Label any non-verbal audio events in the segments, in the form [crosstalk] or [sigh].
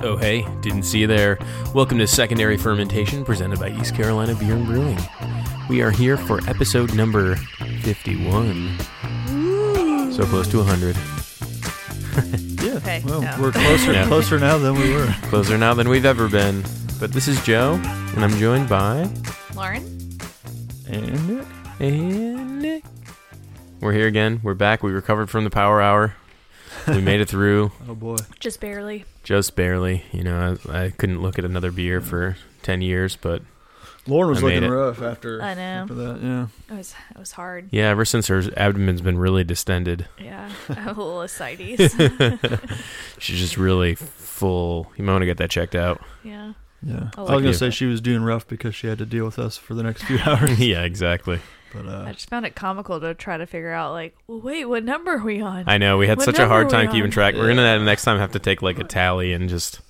Oh, hey, didn't see you there. Welcome to Secondary Fermentation presented by East Carolina Beer and Brewing. We are here for episode number 51. So close to 100. [laughs] Yeah. Okay, Well, no. we're closer Yeah. closer now than we were. Closer now than we've ever been. But this is Joe, and I'm joined by. Lauren? And Nick. And Nick. We're here again. We're back. We recovered from the power hour. We made it through. [laughs] Oh boy. Just barely. Just barely. You know, I, I couldn't look at another beer for 10 years, but Lauren was I made looking it. rough after I know. after that. Yeah. It was it was hard. yeah, ever since her abdomen's been really distended. [laughs] Yeah. I have a little [laughs] ascites. She's just really full. You might want to get that checked out. yeah. Yeah. I was like gonna you. say she was doing rough because she had to deal with us for the next few hours. yeah, exactly. But I uh, just found it comical to try to figure out like, well, wait, what number are we on? I know we had What such a hard number we time keeping on? track. We're gonna next time have to take like a tally and just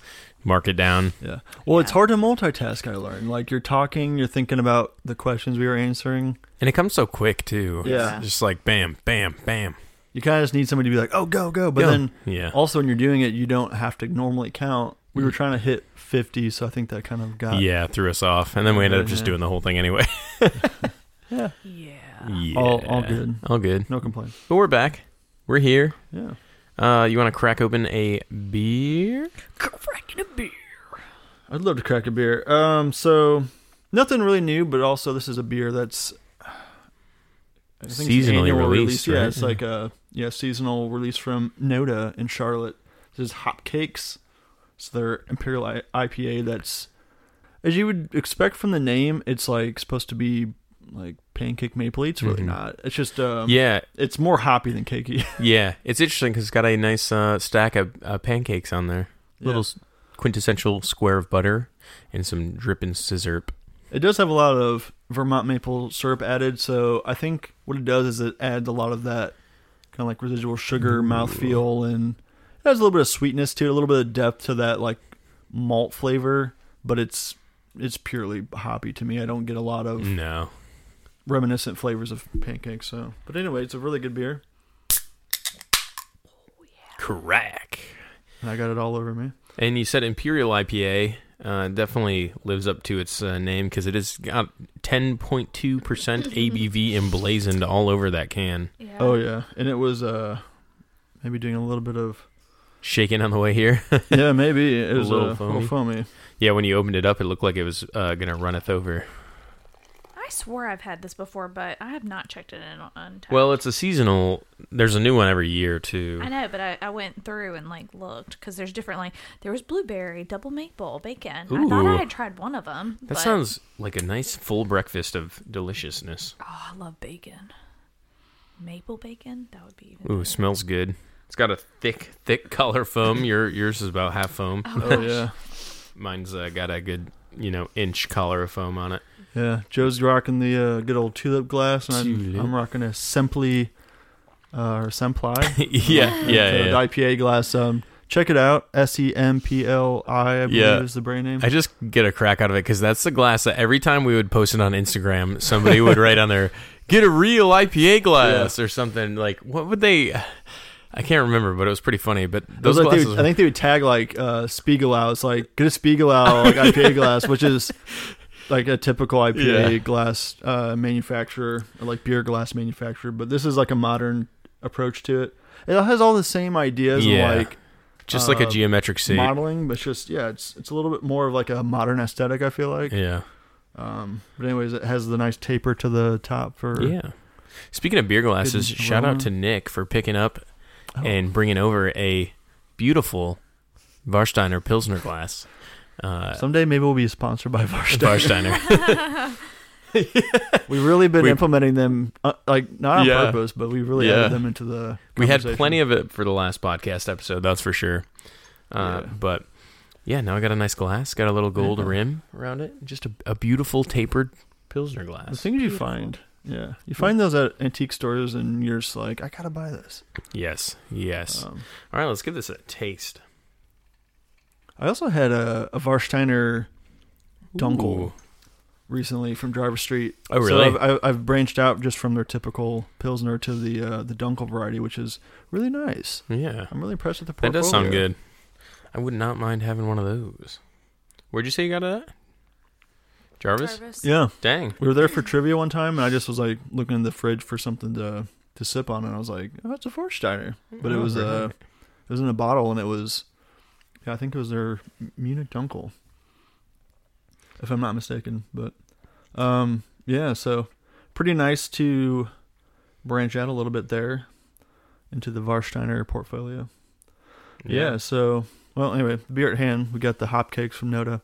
mark it down. yeah. Well, it's hard to multitask. I learned. Like you're talking, you're thinking about the questions we were answering. And it comes so quick too. Yeah. It's just like bam, bam, bam. You kind of just need somebody to be like, "Oh, go, go!" But Go. then Yeah. also when you're doing it, you don't have to normally count. We were trying to hit 50, so I think that kind of got Yeah, threw us off, and then we ended up just Yeah. doing the whole thing anyway. [laughs] yeah, yeah. yeah, all all good. all good. No complaints. But we're back. We're here. Yeah. Uh, you want to crack open a beer? Cracking a beer. I'd love to crack a beer. Um, so nothing really new, but also this is a beer that's I think Seasonally annual released, Yeah, right? it's like a yeah seasonal release from Noda in Charlotte. This is Hopcakes. It's their imperial IPA. That's as you would expect from the name. It's like supposed to be like pancake maple. It's really Mhm. not. It's just um, yeah, It's more hoppy than cakey. [laughs] yeah. It's interesting because it's got a nice uh, stack of uh, pancakes on there. Little quintessential square of butter and some dripping scissor. It does have a lot of Vermont maple syrup added, so I think what it does is it adds a lot of that kind of like residual sugar Ooh. mouthfeel and it has a little bit of sweetness to it, a little bit of depth to that like malt flavor, but it's it's purely hoppy to me. I don't get a lot of No. Reminiscent flavors of pancakes. So, but anyway, it's a really good beer. Crack. And I got it all over me. And you said Imperial IPA uh, definitely lives up to its uh, name because it has got 10.2% [laughs] ABV emblazoned all over that can. Yeah. Oh yeah, and it was uh maybe doing a little bit of Shaking on the way here. yeah maybe [laughs] it A was little a foamy. little foamy. yeah, when you opened it up, it looked like it was uh, going to runneth over. I swore I've had this before, but I have not checked it in on tap. Well, it's a seasonal. There's a new one every year, too. I know, but I, I went through and like looked because there's different like there was blueberry, double maple, bacon. I thought I had tried one of them. That but, sounds like a nice full breakfast of deliciousness. Oh, I love bacon. Maple bacon? That would be. Even Ooh, better. smells good. It's got a thick, thick color foam. [laughs] Your yours is about half foam. Oh yeah. Mine's uh, got a good, you know, inch collar of foam on it. Yeah, Joe's rocking the uh, good old tulip glass, and I'm. I'm rocking a Simply uh, or Sempli. [laughs] yeah, yeah, the, yeah. the IPA glass. Um, check it out. S E M P L I. I believe Yeah. is the brand name. I just get a crack out of it because that's the glass that every time we would post it on Instagram, somebody would [laughs] write on there, "Get a real IPA glass" or something like. What would they? I can't remember, but it was pretty funny. But those like glasses, would- I think they would tag like uh, Spiegelau. It's like get a Spiegelau like IPA glass, which is [laughs] like a typical IPA Yeah. glass uh, manufacturer or like beer glass manufacturer. But this is like a modern approach to it. It has all the same ideas Yeah. of like just like a uh, geometric shape. modeling, but it's just yeah, it's it's a little bit more of like a modern aesthetic. I feel like. Yeah, Um, but anyways, it has the nice taper to the top for yeah. Speaking of beer glasses, shout out to Nick for picking up Oh. and bringing over a beautiful Warsteiner Pilsner glass. Uh, Someday maybe we'll be sponsored by Warstein. Warsteiner. [laughs] We've really been We- implementing them, uh, like not on Yeah. purpose, but we've really Yeah. added them into the. we had plenty of it for the last podcast episode, that's for sure. Uh, Yeah. But yeah, now I got a nice glass, got a little gold Yeah. rim around it, just a, a beautiful tapered Pilsner glass. The glass. things you find, yeah, you find those at antique stores, and you're just like, I gotta buy this. Yes, yes. Um, All right, let's give this a taste. I also had a, a Warsteiner Dunkel Ooh. recently from Driver Street. Oh, really? I've, I've, I've branched out just from their typical Pilsner to the uh, the Dunkel variety, which is really nice. yeah, I'm really impressed with the that portfolio. does sound good. I would not mind having one of those. Where'd you say you got it at? Jarvis? Jarvis. Yeah, Dang. we were there for trivia one time, and I just was like looking in the fridge for something to to sip on, and I was like, "Oh, it's a Warsteiner," but it was uh, it was in a bottle, and it was, yeah, I think it was their Munich Dunkel, if I'm not mistaken. But, um, yeah, so pretty nice to branch out a little bit there into the Warsteiner portfolio. Yeah. So, well, anyway, beer at hand. We got the hop cakes from Noda.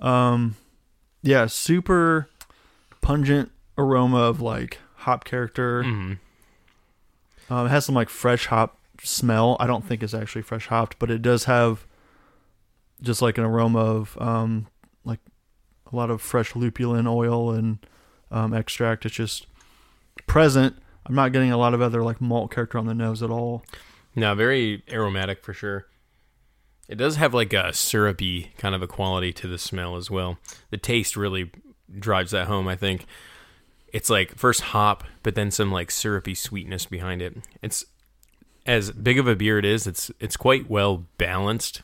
Um, yeah, super pungent aroma of like hop character. Mhm. Um, it has some like fresh hop smell. I don't think it's actually fresh hopped, but it does have just like an aroma of um, like a lot of fresh lupulin oil and um, extract. It's just present. I'm not getting a lot of other like malt character on the nose at all. No, very aromatic for sure. It does have like a syrupy kind of a quality to the smell as well. The taste really drives that home, I think. It's like first hop, but then some like syrupy sweetness behind it. It's as big of a beer it is, it's it's quite well balanced.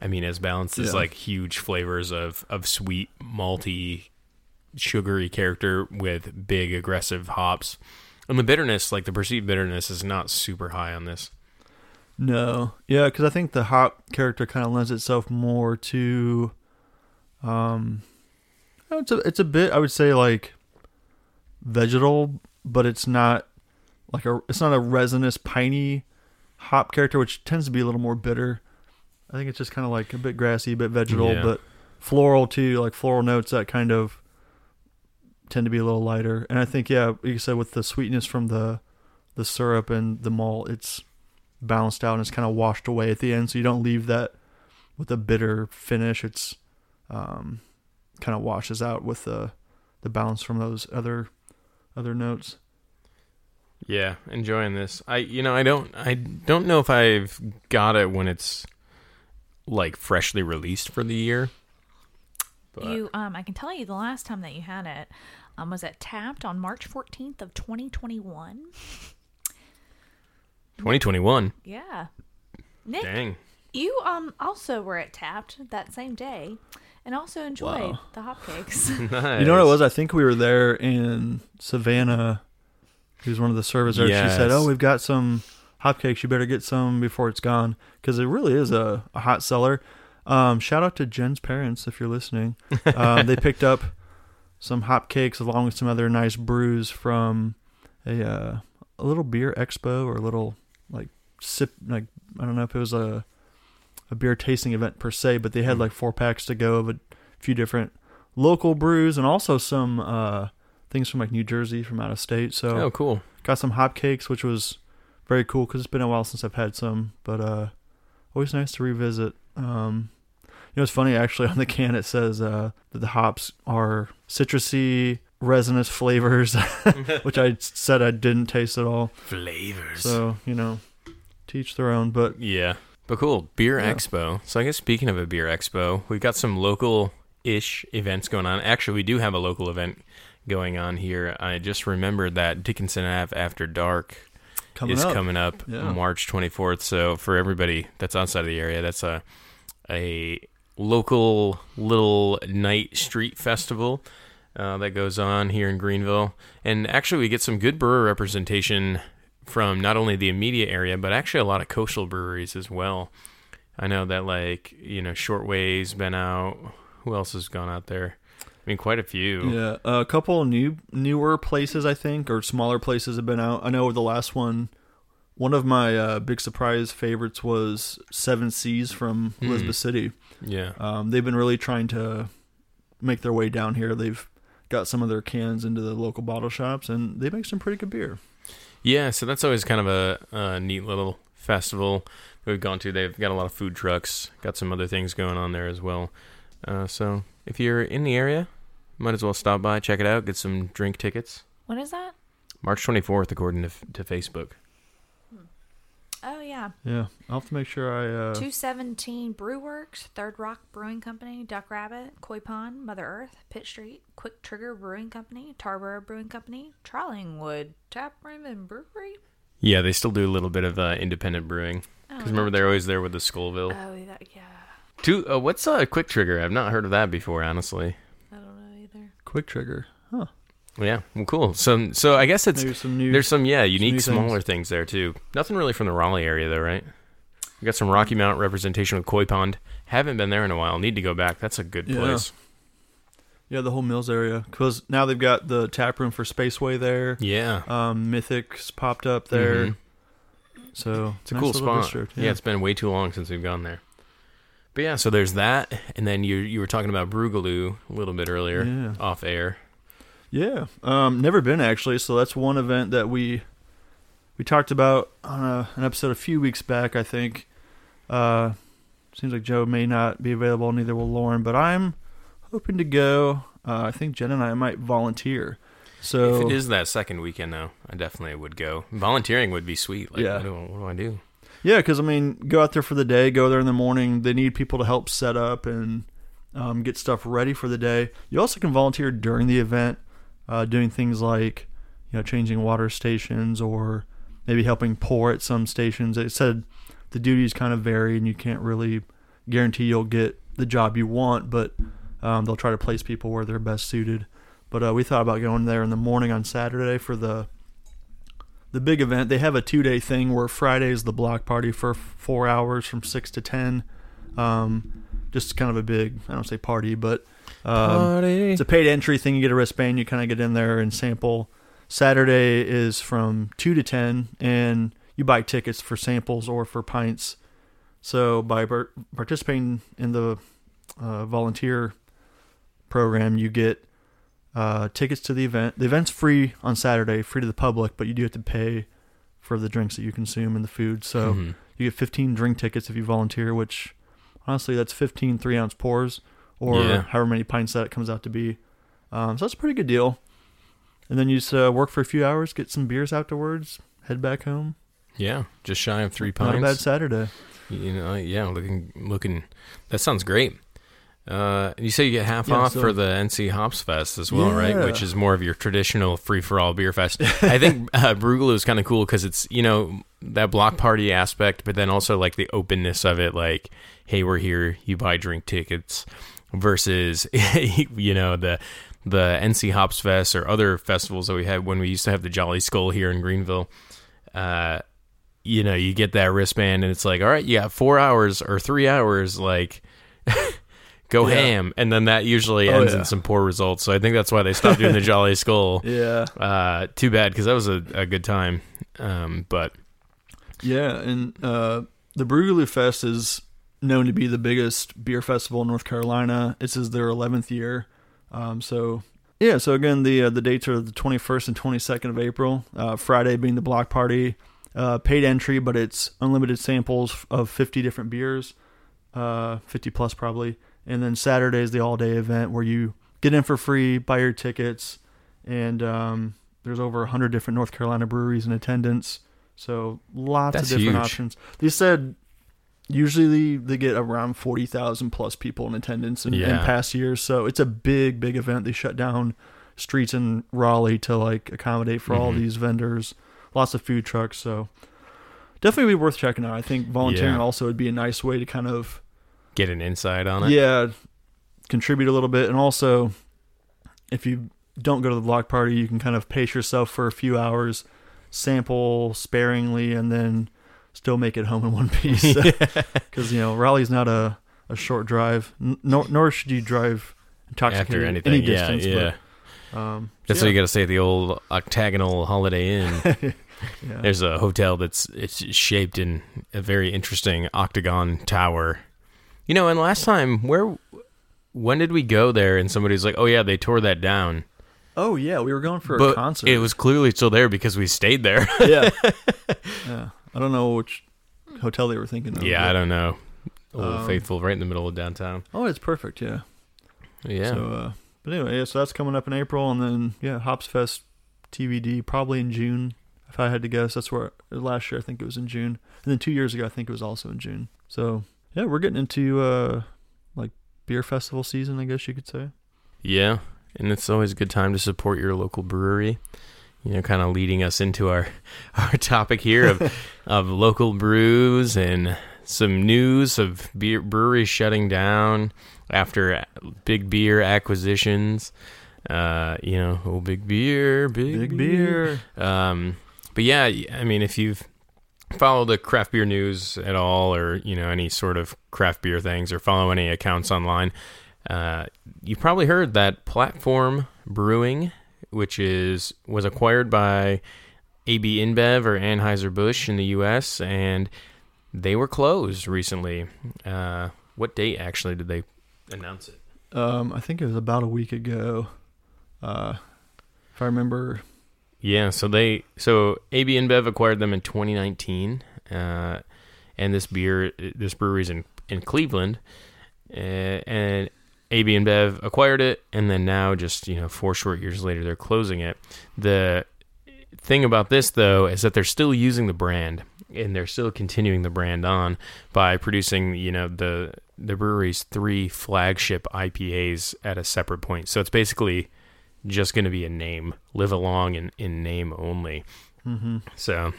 I mean, as balanced as Yeah. like huge flavors of of sweet, malty, sugary character with big aggressive hops. And the bitterness, like the perceived bitterness, is not super high on this. No, yeah, because I think the hop character kind of lends itself more to, um, it's a it's a bit I would say like vegetal, but it's not like a it's not a resinous piney hop character, which tends to be a little more bitter. I think it's just kind of like a bit grassy, a bit vegetal, Yeah. but floral too, like floral notes that kind of tend to be a little lighter. And I think yeah, like you said with the sweetness from the the syrup and the malt, it's balanced out and it's kind of washed away at the end, so you don't leave that with a bitter finish. It's um, kind of washes out with the the balance from those other other notes. Yeah, enjoying this. I you know, I don't I don't know if I've got it when it's like freshly released for the year. But You, um, I can tell you the last time that you had it um, was at Tapped on March 14th of 2021. 2021. Yeah. Nick, Dang. you um also were at Tapped that same day and also enjoyed Wow. the hotcakes. [laughs] [laughs] Nice. You know what it was? I think we were there in Savannah. Who's one of the servers there? She said, "Oh, we've got some hotcakes. You better get some before it's gone because it really is a, a hot seller." Um, shout out to Jen's parents if you're listening. Um, they [laughs] picked up some hotcakes along with some other nice brews from a uh, a little beer expo or a little like sip like I don't know if it was a a beer tasting event per se, but they had Mm. like four packs to go of a few different local brews and also some uh, things from like New Jersey from out of state. So Oh, cool. got some hop cakes, which was very cool because it's been a while since I've had some, but uh, always nice to revisit. Um, you know, it's funny actually [laughs] on the can it says uh, that the hops are citrusy, resinous flavors, [laughs] which I [laughs] said I didn't taste at all. Flavors. So you know, teach their own. But yeah. But cool. Beer Yeah. Expo. So I guess speaking of a beer expo, we've got some local ish events going on. Actually, we do have a local event going on here. I just remembered that Dickinson Ave After Dark coming is up, coming up Yeah. March 24th. So for everybody that's outside of the area, that's a a local little night street festival uh, that goes on here in Greenville. And actually, we get some good brewer representation from not only the immediate area, but actually a lot of coastal breweries as well. I know that like you know Shortway's been out. Who else has gone out there? I mean, quite a few. Yeah, a couple new newer places I think, or smaller places have been out. I know the last one, one of my uh, big surprise favorites was Seven Seas from Hmm. Elizabeth City. Yeah. Um, they've been really trying to make their way down here. They've got some of their cans into the local bottle shops, and they make some pretty good beer. Yeah, so that's always kind of a, a neat little festival we've gone to. They've got a lot of food trucks, got some other things going on there as well. Uh, so if you're in the area, might as well stop by, check it out, get some drink tickets. when is that? March 24th, according to, to Facebook. Oh, yeah. Yeah, I'll have to make sure I. Uh, 217 Brewworks, Third Rock Brewing Company, Duck Rabbit, Koi Pond, Mother Earth, Pitt Street, Quick Trigger Brewing Company, Tarboro Brewing Company, Trollingwood Tap Room and Brewery. Yeah, they still do a little bit of uh, independent brewing. Oh, Because remember, they're always there with the Scoville. Oh, that, yeah. Two, uh, what's a quick trigger? I've not heard of that before, honestly. I don't know either. Quick trigger. Huh. Yeah, well, cool. So, so I guess it's Maybe some new. there's some yeah unique new smaller things. there too. Nothing really from the Raleigh area though, right? We got some Rocky Mount representation with Koi Pond. Haven't been there in a while. Need to go back. That's a good Yeah. place. yeah, the whole Mills area. Because now they've got the tap room for Spaceway there. Yeah, Um, Mythic's popped up there. Mhm. So It's a nice cool spot. district, Yeah. it's been way too long since we've gone there. But yeah, so there's that, and then you you were talking about Brewgaloo a little bit earlier Yeah. off air. Yeah, um, never been actually. So that's one event that we we talked about on a, an episode a few weeks back. I think. Uh, seems like Joe may not be available, neither will Lauren. But I'm hoping to go. Uh, I think Jen and I might volunteer. So if it is that second weekend, though, I definitely would go. Volunteering would be sweet. Like, Yeah. what do, what do I do? Yeah, because I mean, go out there for the day, go there in the morning. They need people to help set up and um, get stuff ready for the day. You also can volunteer during the event, uh, doing things like you know changing water stations or maybe helping pour at some stations. It said the duties kind of vary, and you can't really guarantee you'll get the job you want, but um, they'll try to place people where they're best suited. But uh, we thought about going there in the morning on Saturday for the the big event. They have a two day thing where Friday is the block party for four hours from six to ten. Um, just kind of a big, I don't say party, but um, it's a paid entry thing. You get a wristband, you kind of get in there and sample. Saturday is from two to ten, and you buy tickets for samples or for pints. So by par- participating in the uh, volunteer program, you get uh, tickets to the event. The event's free on Saturday, free to the public, but you do have to pay for the drinks that you consume and the food. So Mhm. you get 15 drink tickets if you volunteer, which honestly, that's 15 three ounce pours or Yeah. however many pints that it comes out to be. Um, so that's a pretty good deal. And then you just uh, work for a few hours, get some beers afterwards, head back home. yeah, just shy of three pints. Not a bad. Saturday. You know, yeah, looking, looking. That sounds great. Uh, you say you get half Yeah, off so- for the NC Hops Fest as well, right? Which is more of your traditional free for all beer fest. [laughs] I think uh, is kind of cool because it's you know that block party aspect, but then also like the openness of it. Like, hey, we're here. You buy drink tickets versus [laughs] you know the the NC Hops Fest or other festivals that we had when we used to have the Jolly Skull here in Greenville. Uh, you know, you get that wristband and it's like, all right, you got four hours or three hours, like [laughs] go Yeah. ham. And then that usually Oh, ends yeah. in some poor results. So I think that's why they stopped doing the [laughs] Jolly Skull. Yeah. Uh, too bad because that was a, a good time. Um, but Yeah, and uh, the Brewgaloo Fest is known to be the biggest beer festival in North Carolina. This is their 11th year. Um, so yeah, so again, the uh, the dates are the 21st and 22nd of April. Uh, Friday being the block party, uh, paid entry, but it's unlimited samples of 50 different beers, uh, 50 plus probably. And then Saturday is the all day event where you get in for free, buy your tickets, and um, there's over 100 different North Carolina breweries in attendance. So lots That's of different huge. options. They said usually they get around 40,000 plus people in attendance in, in past years. So it's a big, big event. They shut down streets in Raleigh to like accommodate for all Mhm. these vendors. Lots of food trucks. So definitely be worth checking out. I think volunteering Yeah. also would be a nice way to kind of get an insight on it. yeah contribute a little bit and also if you don't go to the block party you can kind of pace yourself for a few hours sample sparingly and then still make it home in one [laughs] piece [laughs] [laughs] because you know raleigh's not a, a short drive nor, nor should you drive intoxicated After anything, any distance yeah. but, um, That's yeah. what you got to say. The old octagonal Holiday Inn. yeah. There's a hotel that's it's shaped in a very interesting octagon tower. You know, and last time where when did we go there and somebody's like, "Oh yeah, they tore that down." oh yeah we were going for a concert it was clearly still there because we stayed there. [laughs] yeah [laughs] yeah i don't know which hotel they were thinking of yeah, but- I don't know. Old Um, Faithful right in the middle of downtown. oh it's perfect yeah Yeah. So, uh, but anyway, yeah, so that's coming up in April, and then yeah, Hops Fest TVD probably in June. If I had to guess, that's where last year I think it was in June, and then two years ago I think it was also in June. So yeah, we're getting into uh like beer festival season, I guess you could say. Yeah, and it's always a good time to support your local brewery. You know, kind of leading us into our [laughs] our topic here of [laughs] of local brews and some news of beer breweries shutting down after big beer acquisitions. Uh, you know, oh, big beer, big, Big beer. Um, but yeah, I mean, if you've followed the craft beer news at all, or you know any sort of craft beer things, or follow any accounts online, uh, you probably heard that Platform Brewing, which is was acquired by AB InBev or Anheuser Busch in the U.S. and they were closed recently. Uh, what date actually did they announce it? Um, I think it was about a week ago. Uh, if I remember, Yeah, so they so AB InBev acquired them in 2019, uh, and this beer, this brewery's in in Cleveland, uh, and AB InBev acquired it, and then now just you know four short years later they're closing it. The thing about this though is that they're still using the brand, and they're still continuing the brand on by producing you know the the brewery's three flagship IPAs at a separate point. So it's basically just going to be a name, live along in, in name only. hmm So,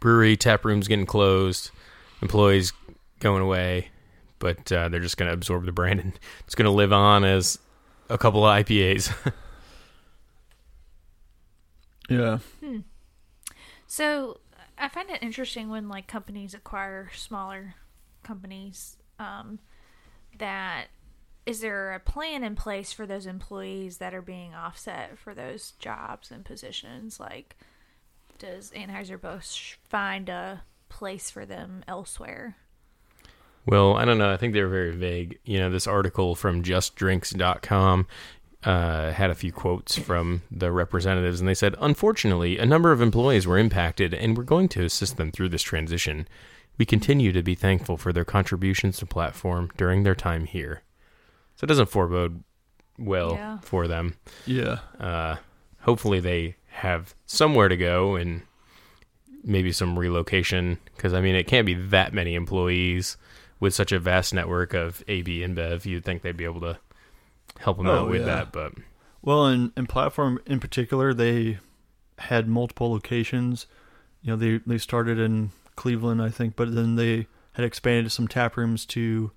brewery tap rooms getting closed, employees going away, but uh, they're just going to absorb the brand and [laughs] it's going to live on as a couple of IPAs. [laughs] yeah, Hmm. So I find it interesting when like companies acquire smaller companies. Um, that is there a plan in place for those employees that are being offset for those jobs and positions? Like, does Anheuser Busch find a place for them elsewhere? well, I don't know. I think they're very vague. You know, this article from justdrinks.com uh, had a few quotes from the representatives, and they said, Unfortunately, a number of employees were impacted, and we're going to assist them through this transition. We continue to be thankful for their contributions to platform during their time here. So it doesn't forebode well Yeah. for them. yeah, Uh, hopefully, they have somewhere to go and maybe some relocation, because I mean, it can't be that many employees with such a vast network of AB InBev. You'd think they'd be able to help them Oh, out with yeah. that, but Well, and, and platform in particular, they had multiple locations. You know, they they started in Cleveland, I think, but then they had expanded some tap rooms to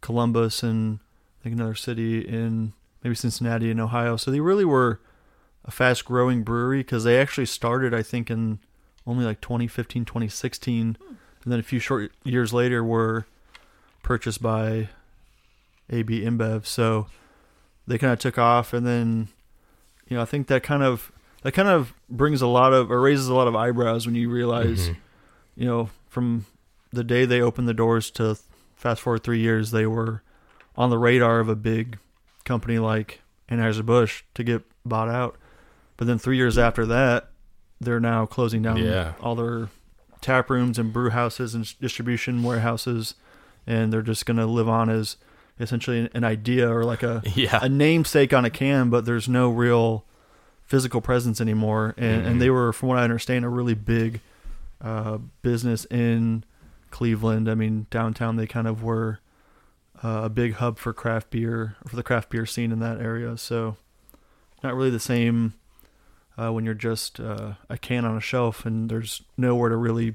Columbus and I think another city in maybe Cincinnati in Ohio. So they really were a fast growing brewery because they actually started, I think, in only like 2015, 2016, and then a few short years later were purchased by AB InBev. So they kind of took off, and then you know I think that kind of that kind of brings a lot of or raises a lot of eyebrows when you realize Mhm. you know from the day they opened the doors to fast forward three years they were on the radar of a big company like Anheuser Busch to get bought out, but then three years after that they're now closing down Yeah. all their tap rooms and brew houses and distribution warehouses, and they're just going to live on as essentially an, idea or like a [laughs] yeah, a namesake on a can, but there's no real physical presence anymore. And, Mhm. and they were, from what I understand, a really big uh, business in Cleveland. I mean, downtown they kind of were uh, a big hub for craft beer, for the craft beer scene in that area. So not really the same uh, when you're just uh, a can on a shelf and there's nowhere to really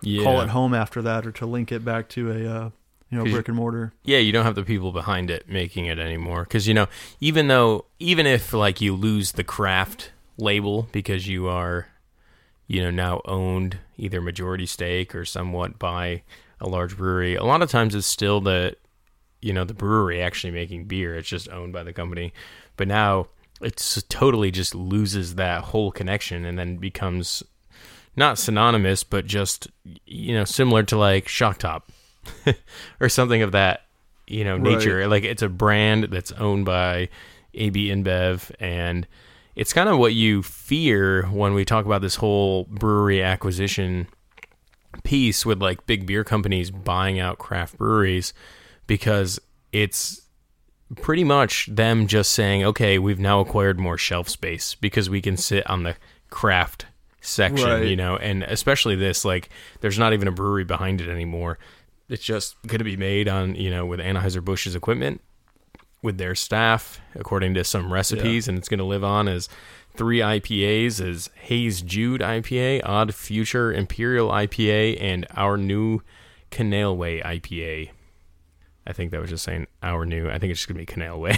yeah. call it home after that or to link it back to a uh, you know brick and mortar. yeah, you don't have the people behind it making it anymore. Because you know, even though, even if like you lose the craft label because you are, you know, now owned either majority stake or somewhat by a large brewery, a lot of times it's still the, you know, the brewery actually making beer. It's just owned by the company. But now it's totally just loses that whole connection and then becomes not synonymous, but just you know similar to like Shock Top [laughs] or something of that you know Right. nature. Like it's a brand that's owned by AB InBev, and it's kind of what you fear when we talk about this whole brewery acquisition piece with like big beer companies buying out craft breweries because it's pretty much them just saying, okay, we've now acquired more shelf space because we can sit on the craft section, Right. you know, and especially this, like, there's not even a brewery behind it anymore. It's just going to be made on, you know, with Anheuser-Busch's equipment, with their staff, according to some recipes, and it's going to live on as three IPAs as Haze Jude IPA, Odd Future Imperial IPA, and our new Canalway IPA. I think that was just saying our new. I think it's just gonna be Canal Way,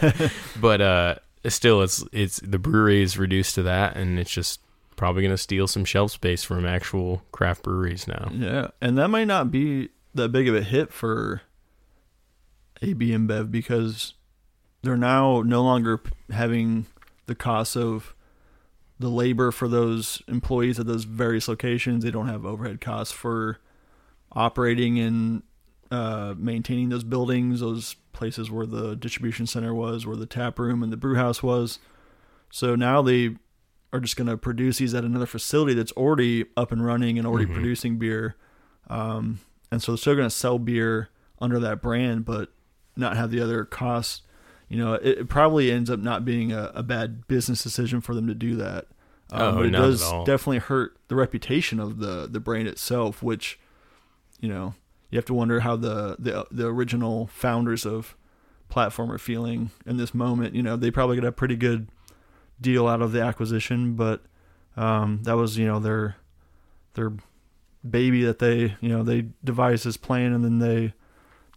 [laughs] but uh, still, it's it's the brewery is reduced to that, and it's just probably gonna steal some shelf space from actual craft breweries now. Yeah, and that might not be that big of a hit for AB InBev because they're now no longer having the cost of the labor for those employees at those various locations. They don't have overhead costs for operating and uh, maintaining those buildings, those places where the distribution center was, where the tap room and the brew house was. So now they are just going to produce these at another facility that's already up and running and already Mhm. producing beer. Um, and so they're still going to sell beer under that brand, but not have the other costs. You know, it, it probably ends up not being a, a bad business decision for them to do that. Um, Oh, but it does definitely hurt the reputation of the the brand itself, which, you know, you have to wonder how the the the original founders of platform are feeling in this moment. You know, they probably got a pretty good deal out of the acquisition, but um, that was you know their their baby that they you know they devised this plan and then they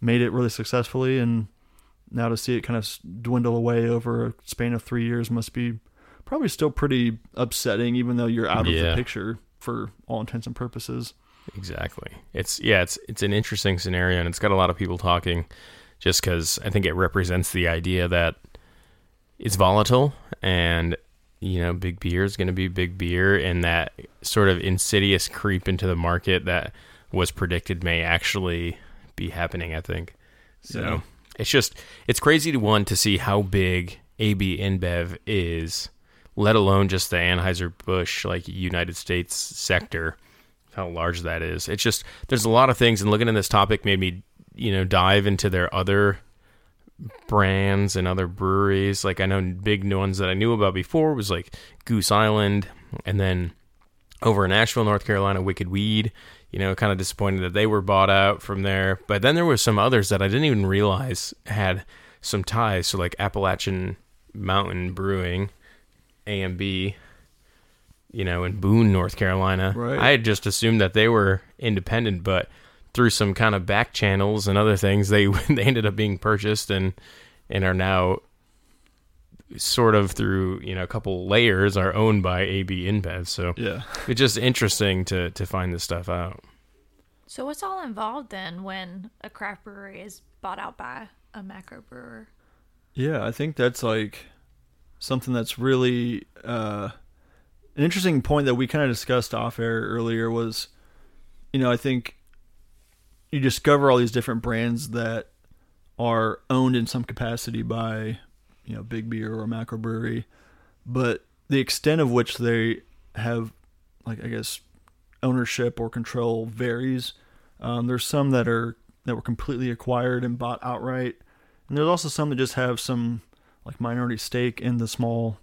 made it really successfully and now to see it kind of dwindle away over a span of three years must be probably still pretty upsetting even though you're out of Yeah. the picture for all intents and purposes Exactly. It's yeah, it's it's an interesting scenario, and it's got a lot of people talking, just because I think it represents the idea that it's volatile, and you know, big beer is going to be big beer, and that sort of insidious creep into the market that was predicted may actually be happening. I think so. Yeah. It's just it's crazy to one to see how big AB InBev is, let alone just the Anheuser Busch like United States sector how large that is. It's just there's a lot of things, and looking at this topic made me, you know, dive into their other brands and other breweries. Like I know big ones that I knew about before was like Goose Island, and then over in Asheville, North Carolina, Wicked Weed. You know, kind of disappointed that they were bought out from there. But then there was some others that I didn't even realize had some ties. So like Appalachian Mountain Brewing, AMB, you know, in Boone, North Carolina. Right. I had just assumed that they were independent, but through some kind of back channels and other things, they [laughs] they ended up being purchased and and are now sort of through you know a couple layers are owned by AB InBev. So yeah [laughs] it's just interesting to to find this stuff out. So what's all involved then when a craft brewery is bought out by a macro brewer? Yeah, I think that's like something that's really uh, an interesting point that we kind of discussed off air earlier was, you know, I think you discover all these different brands that are owned in some capacity by, you know, Big Beer or Macro Brewery, but the extent of which they have, like, I guess, ownership or control varies. Um, there's some that are that were completely acquired and bought outright. And there's also some that just have some like minority stake in the small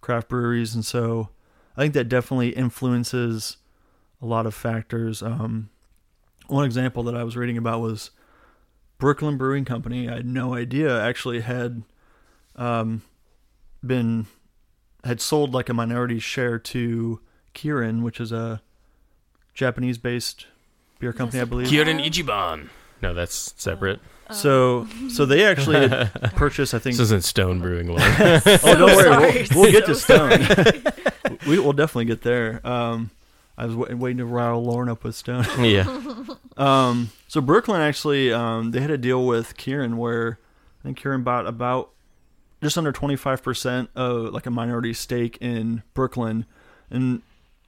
craft breweries, and so I think that definitely influences a lot of factors. Um, one example that I was reading about was Brooklyn Brewing Company. I had no idea actually had um, been had sold like a minority share to Kirin, which is a Japanese-based beer company, I believe. Kirin Ichiban. No, that's separate. So, so they actually [laughs] purchased, I think, This isn't Stone Brewing Lord. Oh, don't worry. We'll, [laughs] we'll get to [laughs] Stone. We will definitely get there. Um, I was wait, waiting to rile Lauren up with Stone. [laughs] yeah. [laughs] Um, so Brooklyn actually, um, they had a deal with Kirin where I think Kirin bought about just under 25% of like a minority stake in Brooklyn. And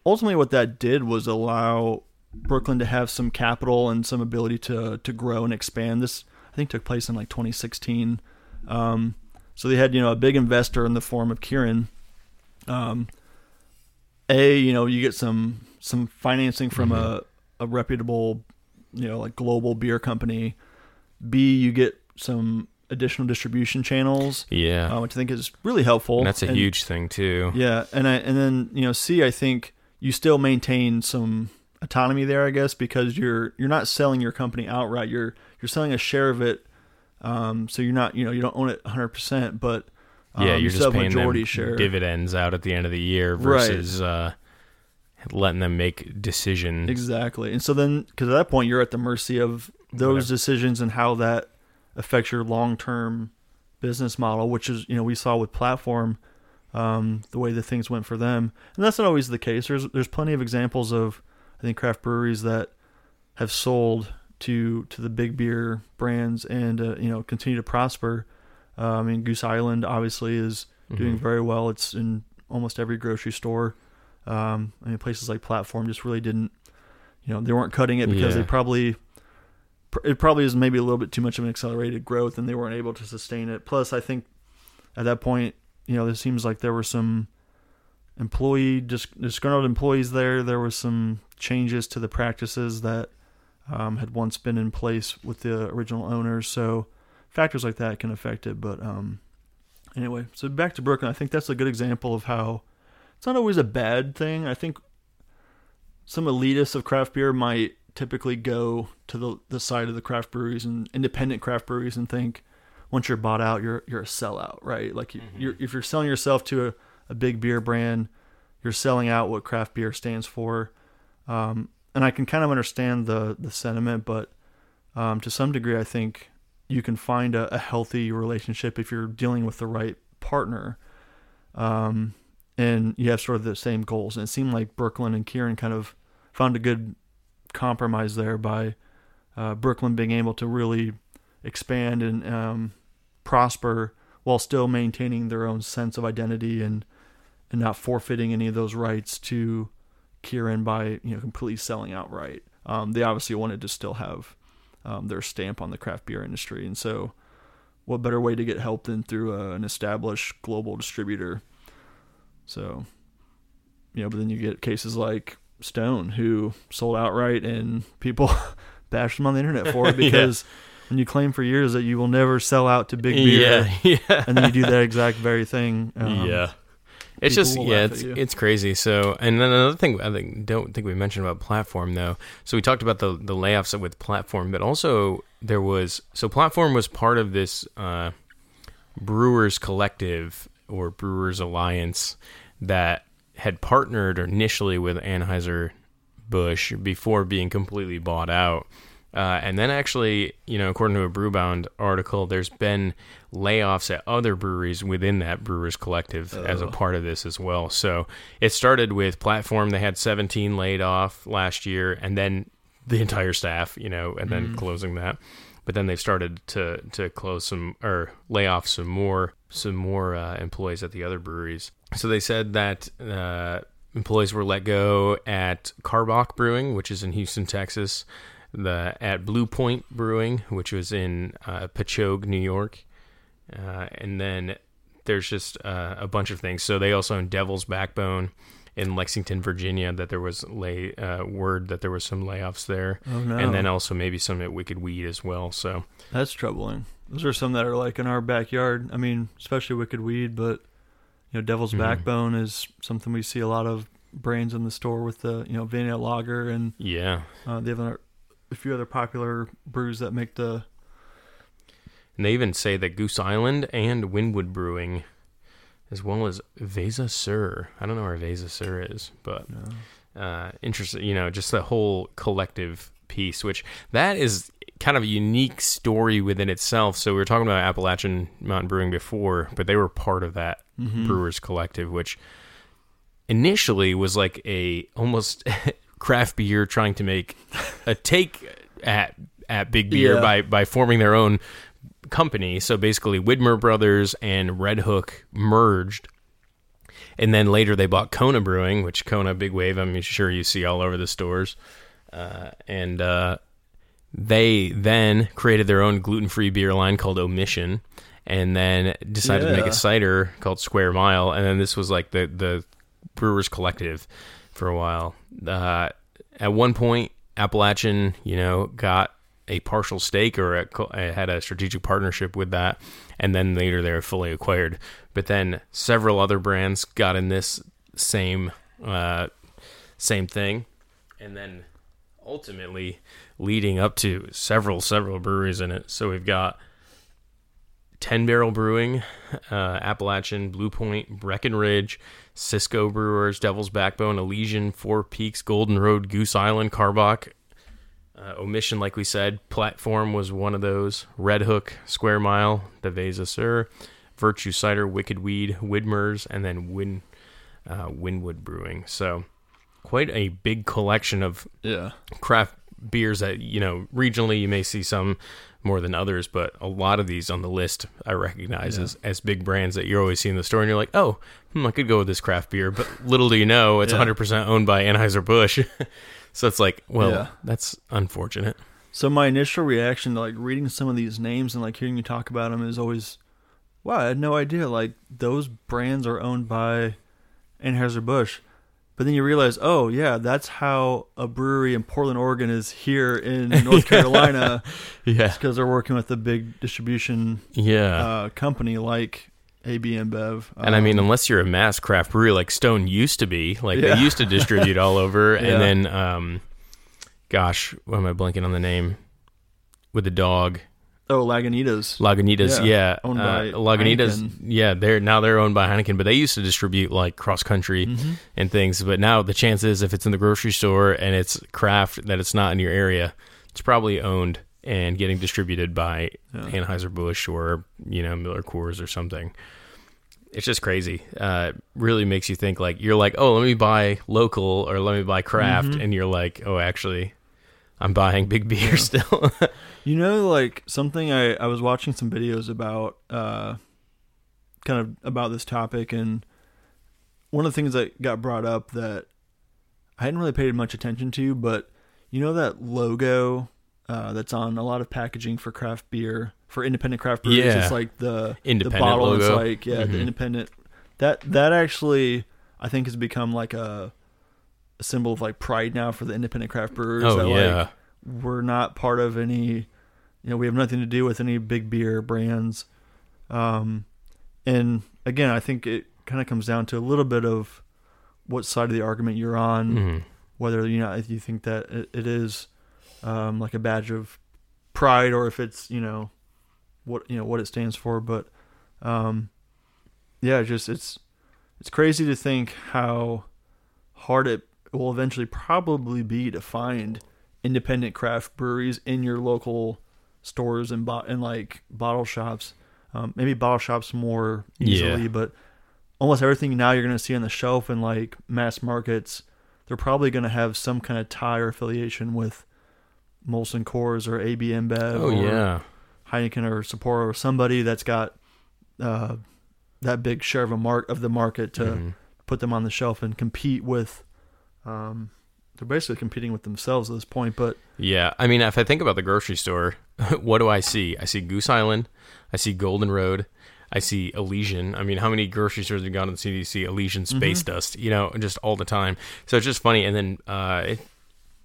ultimately what that did was allow Brooklyn to have some capital and some ability to, to grow and expand. This, I think, took place in like 2016. Um, so they had, you know, a big investor in the form of Kirin. Um, a, you know, you get some some financing from a, a reputable, you know, like global beer company. B, you get some additional distribution channels, Yeah. uh, which I think is really helpful. and that's a And- huge thing too. yeah, and I and then you know, C, I think you still maintain some autonomy there, I guess, because you're you're not selling your company outright. You're you're selling a share of it. Um, so you're not you know you don't own it 100, percent but yeah, you you're just paying them share. dividends out at the end of the year Right. versus uh, letting them make decisions. Exactly. And so then, because at that point, you're at the mercy of those Whatever. decisions and how that affects your long term business model, which is, you know, we saw with platform, um, the way that things went for them. And that's not always the case. There's, there's plenty of examples of, I think, craft breweries that have sold to, to the big beer brands and, uh, you know, continue to prosper. Uh, I mean, Goose Island obviously is doing Mhm. very well. It's in almost every grocery store. Um, I mean, places like Platform just really didn't, you know, they weren't cutting it because Yeah. they probably, it probably is maybe a little bit too much of an accelerated growth and they weren't able to sustain it. Plus, I think at that point, you know, it seems like there were some employee dis- disgruntled employees there. There was some changes to the practices that um, had once been in place with the original owners. So factors like that can affect it. But um, anyway, so back to Brooklyn. I think that's a good example of how it's not always a bad thing. I think some elitists of craft beer might typically go to the the side of the craft breweries and independent craft breweries and think once you're bought out, you're you're a sellout, right? Like you, you're if you're selling yourself to a, a big beer brand, you're selling out what craft beer stands for. Um, and I can kind of understand the the sentiment, but um, to some degree, I think you can find a, a healthy relationship if you're dealing with the right partner. Um, and you have sort of the same goals. And it seemed like Brooklyn and Kirin kind of found a good compromise there by uh, Brooklyn being able to really expand and um, prosper while still maintaining their own sense of identity and and not forfeiting any of those rights to Kirin by you know completely selling outright. Um, they obviously wanted to still have um, their stamp on the craft beer industry, and so what better way to get help than through uh, an established global distributor? So, you know, but then you get cases like Stone who sold outright, and people [laughs] bashed them on the internet for it [laughs] Yeah. because when you claim for years that you will never sell out to big beer, Yeah, [laughs] yeah. and then you do that exact very thing. um, yeah. It's just yeah, it's it's crazy. So, and then another thing I think don't think we mentioned about platform though. So we talked about the the layoffs with platform, but also there was so platform was part of this uh, Brewers Collective or Brewers Alliance that had partnered initially with Anheuser Busch before being completely bought out. Uh, and then actually, you know, according to a Brewbound article, there's been layoffs at other breweries within that Brewers Collective as a part of this as well. So it started with Platform. They had 17 laid off last year, and then the entire staff, you know, and then closing that. But then they've started to to close some or lay off some more some more uh, employees at the other breweries. So they said that uh, employees were let go at Karbach Brewing, which is in Houston, Texas. The at Blue Point Brewing, which was in uh, Patchogue, New York, uh, and then there's just uh, a bunch of things. So they also own Devil's Backbone in Lexington, Virginia. That there was lay uh, word that there was some layoffs there, Oh no. and then also maybe some at Wicked Weed as well. So That's troubling. Those are some that are like in our backyard. I mean, especially Wicked Weed, but you know, Devil's Mhm. Backbone is something we see a lot of brands in the store with the you know vanilla lager, and yeah, uh, they have a, few other popular brews that make the and they even say that Goose Island and Wynwood Brewing, as well as Veza Sur. I don't know where Veza Sur is, but know, uh, interesting. You know, just the whole collective piece, which that is kind of a unique story within itself. So we were talking about Appalachian Mountain Brewing before, but they were part of that Mhm. Brewers Collective, which initially was like a almost [laughs] craft beer trying to make a take at at big beer Yeah. by by forming their own company. So basically, Widmer Brothers and Redhook merged. And then later they bought Kona Brewing, which Kona Big Wave, I'm sure you see all over the stores. Uh, and uh, they then created their own gluten free beer line called Omission, and then decided to make a cider called Square Mile. And then this was like the, the Brewers Collective for a while. Uh, at one point, Appalachian, you know, got a partial stake or a, uh, had a strategic partnership with that, and then later they were fully acquired. But then several other brands got in this same uh, same thing, and then ultimately leading up to several several breweries in it. So we've got Ten Barrel Brewing, uh, Appalachian, Blue Point, Breckenridge, Cisco Brewers, Devil's Backbone, Elysian, Four Peaks, Golden Road, Goose Island, Karbach, uh, Omission, like we said, Platform was one of those. Redhook, Square Mile, Devesa Sur, Virtue Cider, Wicked Weed, Widmer's, and then Win, uh, Wynwood Brewing. So quite a big collection of Yeah. craft beers that you know regionally you may see some more than others but a lot of these on the list i recognize Yeah. as, as big brands that you're always seeing in the store and you're like oh hmm, i could go with this craft beer but little do you know it's Yeah. 100% owned by anheuser-busch [laughs] so it's like well Yeah. that's unfortunate So my initial reaction to like reading some of these names and like hearing you talk about them is always, wow, I had no idea. Like those brands are owned by Anheuser Busch, but then you realize, oh yeah, that's how a brewery in Portland, Oregon is here in North Carolina [laughs] yeah because they're working with a big distribution yeah uh, company like AB InBev. And I mean, Um, unless you're a mass craft brewery like Stone used to be, like Yeah. they used to distribute all over, [laughs] Yeah. and then, um, gosh, what am I blanking on the name? With the dog, oh Lagunitas. Lagunitas, Yeah, yeah, owned uh, Lagunitas, Heineken. yeah, they're now they're owned by Heineken, but they used to distribute like cross country Mhm. and things. But now the chances, if it's in the grocery store and it's craft that it's not in your area, it's probably owned and getting distributed by Yeah. Anheuser Busch or you know Miller Coors or something. It's just crazy. Uh, really makes you think like you're like, oh, let me buy local or let me buy craft, Mhm. and you're like, oh, actually, I'm buying big beer still. [laughs] You know, like something I, I was watching some videos about, uh, kind of about this topic, and one of the things that got brought up that I hadn't really paid much attention to, but you know that logo uh, that's on a lot of packaging for craft beer for independent craft breweries. Yeah. It's like the Independent the bottle. It's logo. like yeah, Mhm. the independent. That that actually I think has become like a, a symbol of like pride now for the independent craft brewers. oh that, yeah, like, we're not part of any you know we have nothing to do with any big beer brands um and again i think it kind of comes down to a little bit of what side of the argument you're on Mhm. whether you know if you think that it, it is um like a badge of pride or if it's you know what you know what it stands for but um yeah just it's it's crazy to think how hard it will eventually probably be to find independent craft breweries in your local stores and bo- and like bottle shops. Um, maybe bottle shops more easily, Yeah. but almost everything now you're going to see on the shelf in like mass markets, they're probably going to have some kind of tie or affiliation with Molson Coors or AB InBev oh or yeah, Heineken or Sapporo or somebody that's got uh, that big share of a mark of the market to Mhm. put them on the shelf and compete with. Um, they're basically competing with themselves at this point, but yeah. I mean, if I think about the grocery store, [laughs] what do I see? I see Goose Island, I see Golden Road, I see Elysian. I mean, how many grocery stores have you gone see? You see Elysian Space Dust, you know, just all the time. So it's just funny, and then uh, it,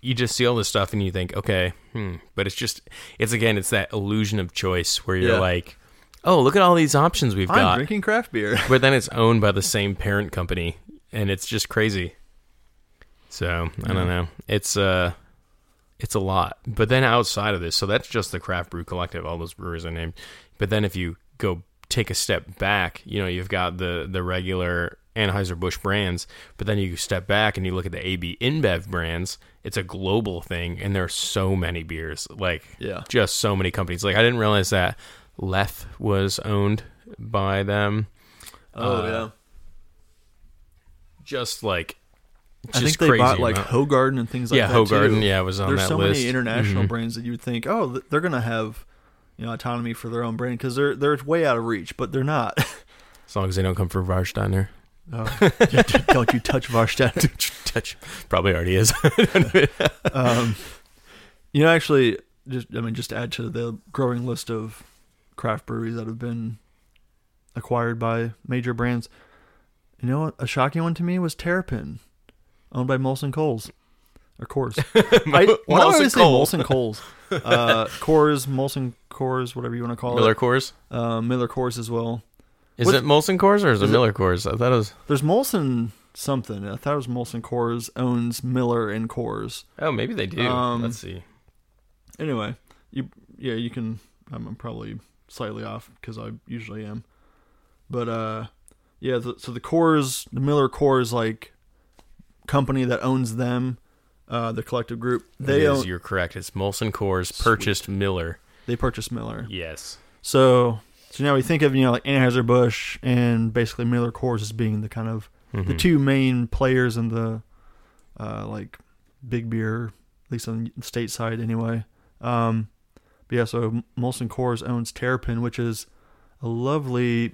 you just see all this stuff and you think, okay, hmm. But it's just, it's again, it's that illusion of choice where you're Yeah. like, oh, look at all these options we've I'm got. drinking craft beer. but then [laughs] it's owned by the same parent company and it's just crazy so i don't know. It's uh it's a lot. But then outside of this so that's just the craft brew collective. All those breweries are named. But then if you go take a step back you know you've got the the regular anheuser-busch brands but then you step back and you look at the ab inbev brands it's a global thing and there are so many beers. Like Yeah. just so many companies. Like i didn't realize that Leffe was owned by them. Oh Uh, yeah. just like I think they bought like amount. Hoegaarden and things like yeah that. Hoegaarden too. yeah was on There's that so list many international Mhm. brands that you would think, oh, they're gonna have you know autonomy for their own brand because they're they're way out of reach, but they're not. [laughs] as long as they don't come from Warsteiner Oh, [laughs] don't you touch Varstedt. [laughs] touch probably already is um, you know, actually, just I mean, just to add to the growing list of craft breweries that have been acquired by major brands. You know, what? a shocking one to me was Terrapin, owned by Molson Coles, or Coors. [laughs] I, why do I always say Cole. Molson Coles? [laughs] Uh, Coors, Molson Coors, whatever you want to call it. Miller it. Coors Uh, Miller Coors as well. is it Molson Coors or is, it Miller Coors I thought it was There's Molson something. I thought it was Molson Coors owns Miller and Coors. oh maybe they do Um, let's see Anyway, you yeah you can. I'm, I'm probably slightly off because I usually am. But uh, yeah. The, so the Coors, the Miller Coors, like company that owns them, uh, the collective group, They own, You're correct. It's Molson Coors purchased Miller. they purchased Miller. Yes. So so now we think of you know like Anheuser Busch and basically Miller Coors as being the kind of the Mhm. two main players in the uh, like big beer, at least on the state side anyway. Um, but yeah, so Molson Coors owns Terrapin, which is a lovely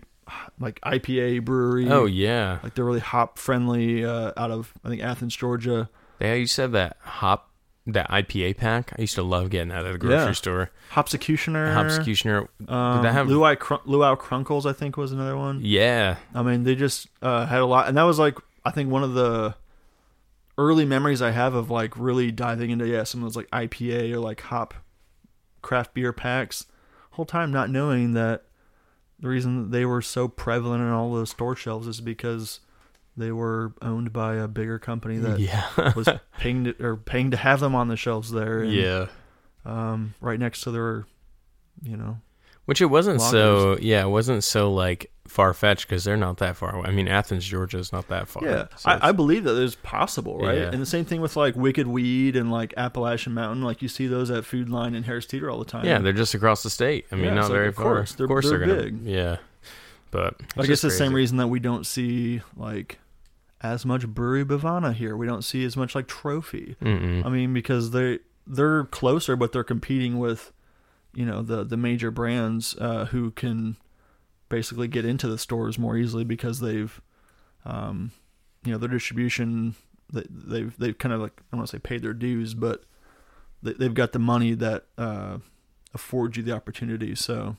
like IPA brewery. Oh yeah. like they're really hop friendly uh, out of I think Athens, Georgia. Yeah, you said that hop, that IPA pack. I used to love getting that at the grocery Yeah. store. Hopsecutioner. Hopsecutioner. Um, Did that have- Luau, Cr- Luau Crunkles? I think was another one. Yeah. I mean, they just uh, had a lot, and that was like I think one of the early memories I have of like really diving into yeah some of those like IPA or like hop craft beer packs. Whole time not knowing that the reason that they were so prevalent in all the store shelves is because they were owned by a bigger company that yeah. [laughs] was paying to, or paying to have them on the shelves there. And, yeah. um, right next to their, you know, Which it wasn't so. Yeah, it wasn't so like far fetched because they're not that far away. I mean, Athens, Georgia is not that far. Yeah, So I, I it's- believe that is possible, right? Yeah. And the same thing with like Wicked Weed and like Appalachian Mountain. Like you see those at Food Lion and Harris Teeter all the time. yeah, they're just across the state. I mean, Yeah, not it's like, very of far. course, they're- of course, they're gonna. big. Yeah, but I guess the same reason that we don't see like as much Brewery Bhavana here. We don't see as much like Trophy. Mm-mm. I mean, because they they're closer, but they're competing with you know the the major brands uh, who can basically get into the stores more easily because they've um, you know their distribution they, they've they've kind of like I don't want to say paid their dues, but they, they've got the money that uh, affords you the opportunity. So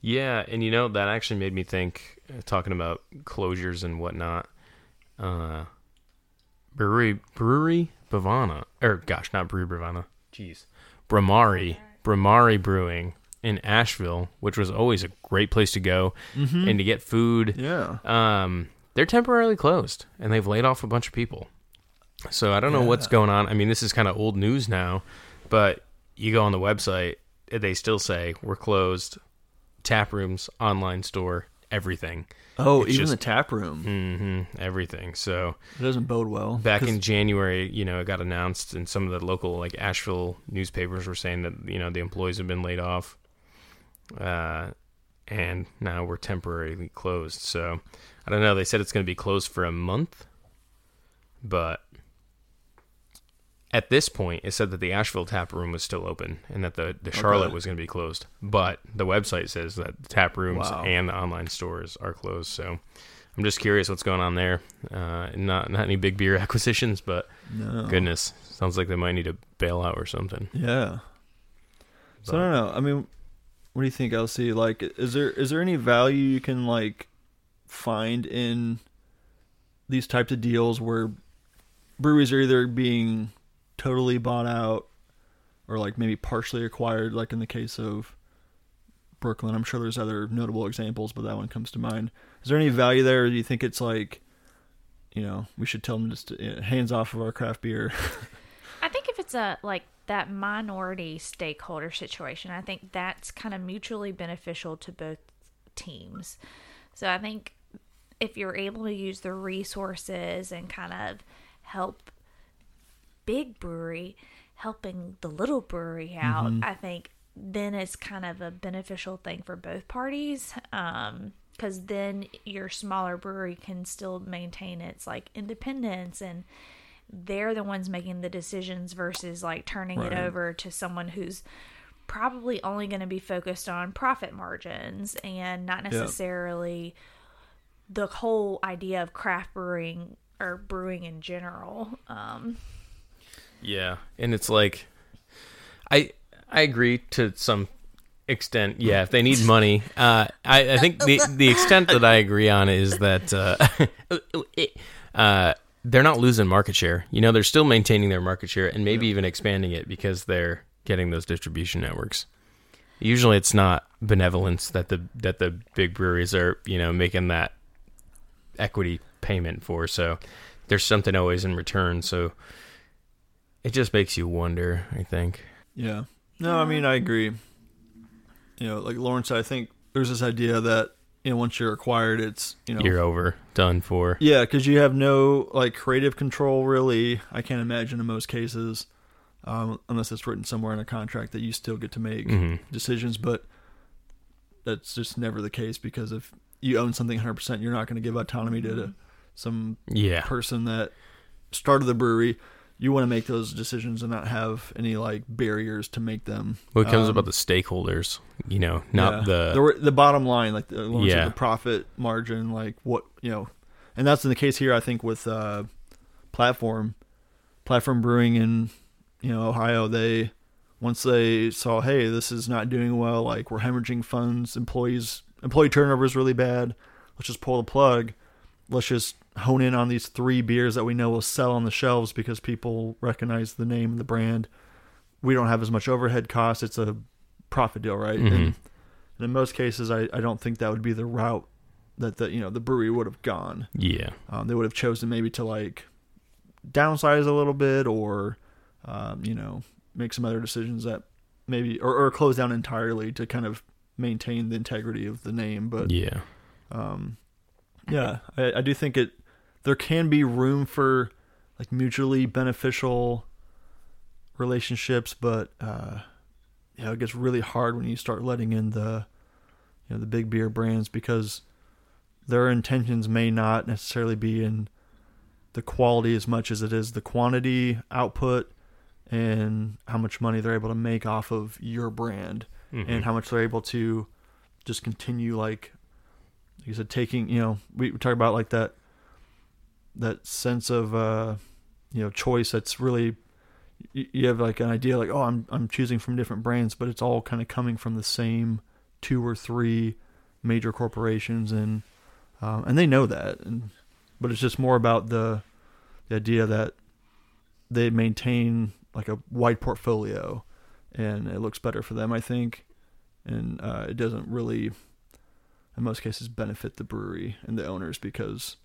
Yeah, and you know that actually made me think. uh, Talking about closures and whatnot, uh, brewery brewery Bhavana, or gosh, not brewery Bhavana. Jeez, Bhramari Bhramari Brewing in Asheville, which was always a great place to go and to get food. yeah, Um, they're temporarily closed, and they've laid off a bunch of people. So I don't know what's going on. I mean, this is kind of old news now, but you go on the website, they still say we're closed. Tap rooms, online store, everything. oh, It's even just- the tap room hmm everything. So it doesn't bode well. back in January, you know, it got announced, and some of the local like Asheville newspapers were saying that you know the employees have been laid off, uh, and now we're temporarily closed. So I don't know. They said it's going to be closed for a month, but at this point, it said that the Asheville tap room was still open and that the the Charlotte Okay. was going to be closed. But the website says that the tap rooms Wow. and the online stores are closed. So. I'm just curious what's going on there. Uh, not not any big beer [laughs] acquisitions, but no. goodness, sounds like they might need a bailout or something. Yeah. So I don't know. I mean, what do you think, Elsie? Like, is there is there any value you can like find in these types of deals where breweries are either being totally bought out or like maybe partially acquired, like in the case of Brooklyn. I'm sure there's other notable examples, but that one comes to mind. Is there any value there, or do you think it's like, you know, we should tell them just to, uh, hands off of our craft beer? [laughs] It's a like that minority stakeholder situation, I think that's kind of mutually beneficial to both teams. So I think if you're able to use the resources and kind of help big brewery helping the little brewery out, I think then it's kind of a beneficial thing for both parties. Um, because then your smaller brewery can still maintain its like independence and they're the ones making the decisions versus like turning it over to someone who's probably only going to be focused on profit margins and not necessarily the whole idea of craft brewing or brewing in general. Um, Yeah, and it's like, I I agree to some extent. Yeah, if they need [laughs] money, uh, I I think the the extent that I agree on is that uh, [laughs] uh, they're not losing market share. You know, they're still maintaining their market share and maybe even expanding it because they're getting those distribution networks. Usually, it's not benevolence that the that the big breweries are you know making that equity payment for. So there's something always in return. So it just makes you wonder. I think. Yeah. No, I mean I agree. you know, like Lawrence, I think there's this idea that know once you're acquired, it's you know You're over, done for. Yeah, because you have no like creative control. Really, I can't imagine in most cases, um, unless it's written somewhere in a contract that you still get to make Mhm. decisions. But that's just never the case because if you own something 100, percent you're not going to give autonomy to, to some Yeah. person that started the brewery. You want to make those decisions and not have any like barriers to make them. Well, it comes Um, about the stakeholders, you know, not yeah. the. the the bottom line, like the, Yeah. the profit margin, like what you know, and that's in the case here. I think with uh, platform, platform brewing in you know Ohio, they once they saw, hey, this is not doing well, like we're hemorrhaging funds, employees employee turnover is really bad. Let's just pull the plug. Let's just hone in on these three beers that we know will sell on the shelves because people recognize the name and the brand. We don't have as much overhead costs. It's a profit deal, right? Mhm. And, and in most cases, I, I don't think that would be the route that the you know the brewery would have gone. yeah. Um, they would have chosen maybe to like downsize a little bit or um, you know make some other decisions that maybe or, or close down entirely to kind of maintain the integrity of the name. But Yeah. um, yeah, I, I do think it. There can be room for like mutually beneficial relationships, but uh, you know, it gets really hard when you start letting in the you know the big beer brands because their intentions may not necessarily be in the quality as much as it is the quantity output and how much money they're able to make off of your brand Mhm. and how much they're able to just continue like like you said taking you know we, we talk about like that that sense of uh you know choice that's really you, have like an idea like oh I'm I'm choosing from different brands but it's all kind of coming from the same two or three major corporations and um, and they know that and but it's just more about the the idea that they maintain like a wide portfolio and it looks better for them I think and uh, it doesn't really in most cases benefit the brewery and the owners because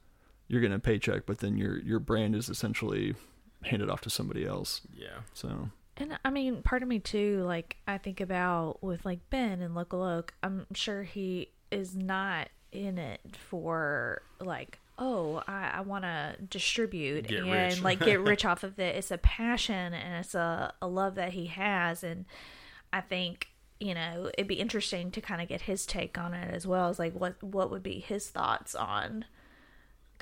you're getting a paycheck but then your your brand is essentially handed off to somebody else Yeah. so And I mean, part of me too, like I think about with like Ben and Local Oak, I'm sure he is not in it for like, oh, I, I want to distribute Get and like get rich off of [laughs] it. It's a passion and it's a, a love that he has. And I think, you know, it'd be interesting to kind of get his take on it as well as like what, what would be his thoughts on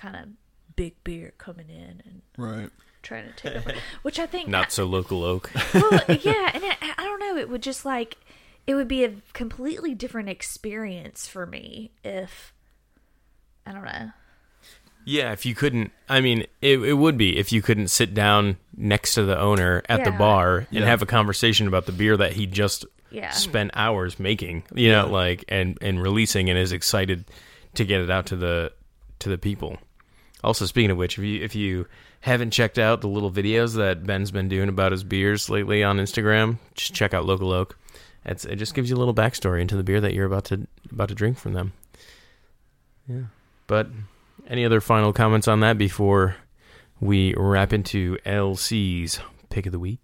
kind of big beer coming in and right trying to take over, [laughs] which I think Not so local oak. well, yeah, and [laughs] I, I don't know. It would just like it would be a completely different experience for me if I don't know. Yeah, if you couldn't, I mean, it, it would be if you couldn't sit down next to the owner at the bar and Yeah. have a conversation about the beer that he just Yeah. spent hours making, you know, like and and releasing, and is excited to get it out to the to the people. Also, speaking of which, if you if you haven't checked out the little videos that Ben's been doing about his beers lately on Instagram, just check out Local Oak. It's, it just gives you a little backstory into the beer that you're about to about to drink from them. Yeah, but any other final comments on that before we wrap into LC's pick of the week?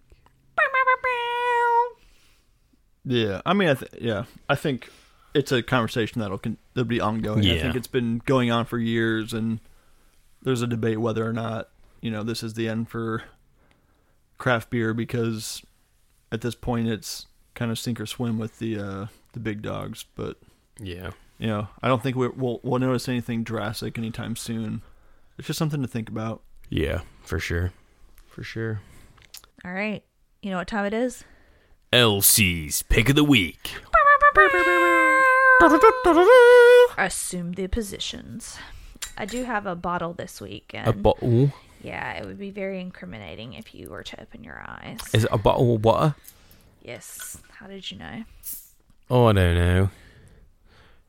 Yeah, I mean, I th- yeah, I think it's a conversation that'll con- that'll be ongoing. I think it's been going on for years, and there's a debate whether or not you know this is the end for craft beer because at this point it's kind of sink or swim with the uh, the big dogs. But Yeah. you know, I don't think we- we'll we'll notice anything drastic anytime soon. It's just something to think about. Yeah, for sure. For sure. All right, you know what time it is? LC's pick of the week. Assume the positions. I do have a bottle this week, and A bottle. yeah, it would be very incriminating if you were to open your eyes. Is it a bottle of water? yes. How did you know? Oh, I don't know.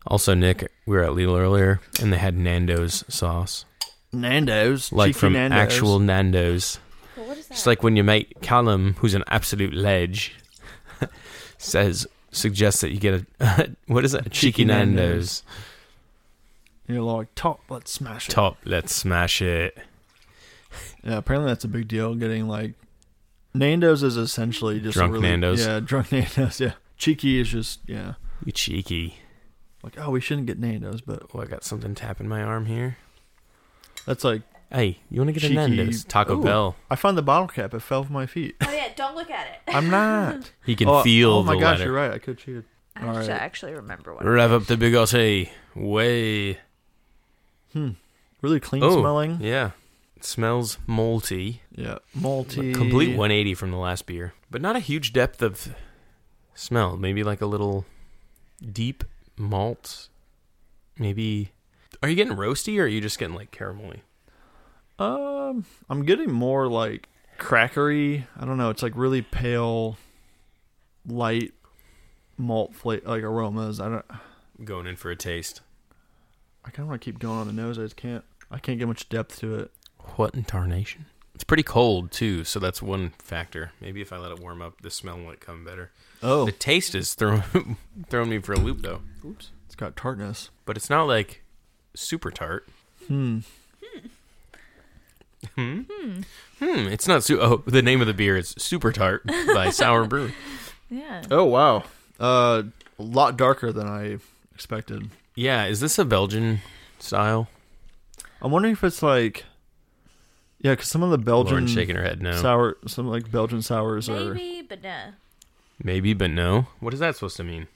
Also, Nick, we were at Lidl earlier, and they had Nando's sauce, Nando's, like cheeky from Nando's. actual Nando's. Well, what is that? It's like when your mate Callum, who's an absolute ledge, [laughs] says suggests that you get a [laughs] what is it? A cheeky, Cheeky Nando's. Nando's. You're like top. Let's smash it. Top, let's smash it. Yeah, apparently that's a big deal. Getting like Nando's is essentially just a Drunk really, Nando's. Yeah, drunk [laughs] Nando's. Yeah, cheeky is just yeah. You cheeky. Like, oh, we shouldn't get Nando's, but Oh, I got something tapping my arm here. that's like Hey, you want to get Cheeky- a Nando's? Taco Ooh. Bell. I found the bottle cap. It fell from my feet. Oh yeah, don't look at it. I'm not. [laughs] He can oh, oh feel Oh my the gosh, letter. you're right. I could cheat. I All have to actually remember what. Rev up the big Aussie. Way. Hmm. Really clean Oh, smelling. yeah. It smells malty. Yeah. Malty. Complete 180 from the last beer, but not a huge depth of smell. Maybe like a little deep malt. Maybe. Are you getting roasty or are you just getting like caramelly? Um, I'm getting more like crackery. I don't know. It's like really pale, light malt flavor, like aromas. I don't. Going in for a taste. I kind of want to keep going on the nose. I just can't. I can't get much depth to it. What in tarnation? It's pretty cold too, so that's one factor. Maybe if I let it warm up, the smell might come better. Oh, The taste is throwing [laughs] throwing me for a loop though. oops. It's got tartness. But it's not like super tart. Hmm. Hmm. Hmm. Hmm. It's not su- Oh, the name of the beer is Super Tart by [laughs] Sour Brew. Yeah. Oh wow. Uh, a lot darker than I expected. Yeah, is this a Belgian style? I'm wondering if it's like, yeah, because some of the Belgian Lauren shaking her head no. sour, some like Belgian sours are. Maybe, but no. Maybe, but no. What is that supposed to mean?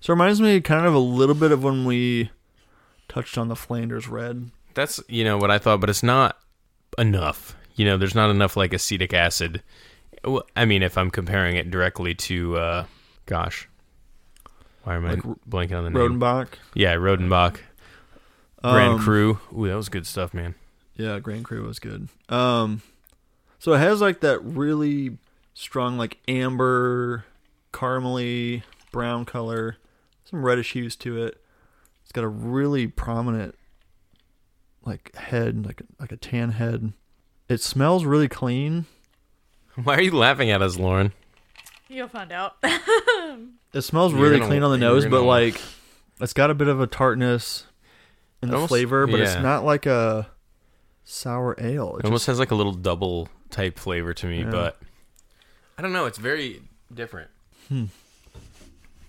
So it reminds me kind of a little bit of when we touched on the Flanders Red. That's you know what I thought, but it's not enough. You know, there's not enough like acetic acid. Well, I mean, if I'm comparing it directly to, uh, gosh, why am I Like blanking on the name? Rodenbach. Yeah, Rodenbach, Grand Um, Cru. Ooh, that was good stuff, man. Yeah, Grand Cru was good. Um, so it has like that really strong, like amber, caramely brown color, some reddish hues to it. It's got a really prominent, like head, like like a tan head. It smells really clean. [laughs] Why are you laughing at us, Lauren? You'll find out. [laughs] It smells You're really gonna- clean on the you're nose, but gonna- like it's got a bit of a tartness in the Almost- flavor, but it's yeah. not like a sour ale. It It almost has like a little double type flavor to me, Yeah. but I don't know. It's very different. Hmm.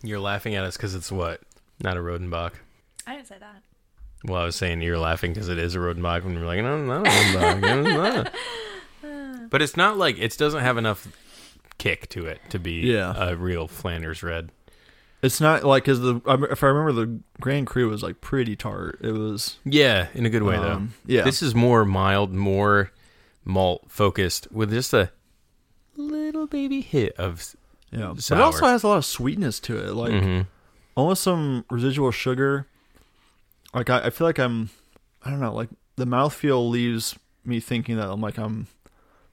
You're laughing at us because it's what? Not a Rodenbach. I didn't say that. Well, I was saying you're laughing because it is a Rodenbach, and we're like, no, not a Rodenbach. it's not. [laughs] But it's not like it doesn't have enough kick to it to be Yeah. a real Flanders Red. It's not like because the if I remember the Grand Cru was like pretty tart. It was Yeah, in a good way um, Yeah. This is more mild, more malt focused, with just a little baby hit of. yeah, but it also has a lot of sweetness to it, like Mhm. almost some residual sugar. Like I, I feel like I'm, I don't know, like the mouthfeel leaves me thinking that I'm like I'm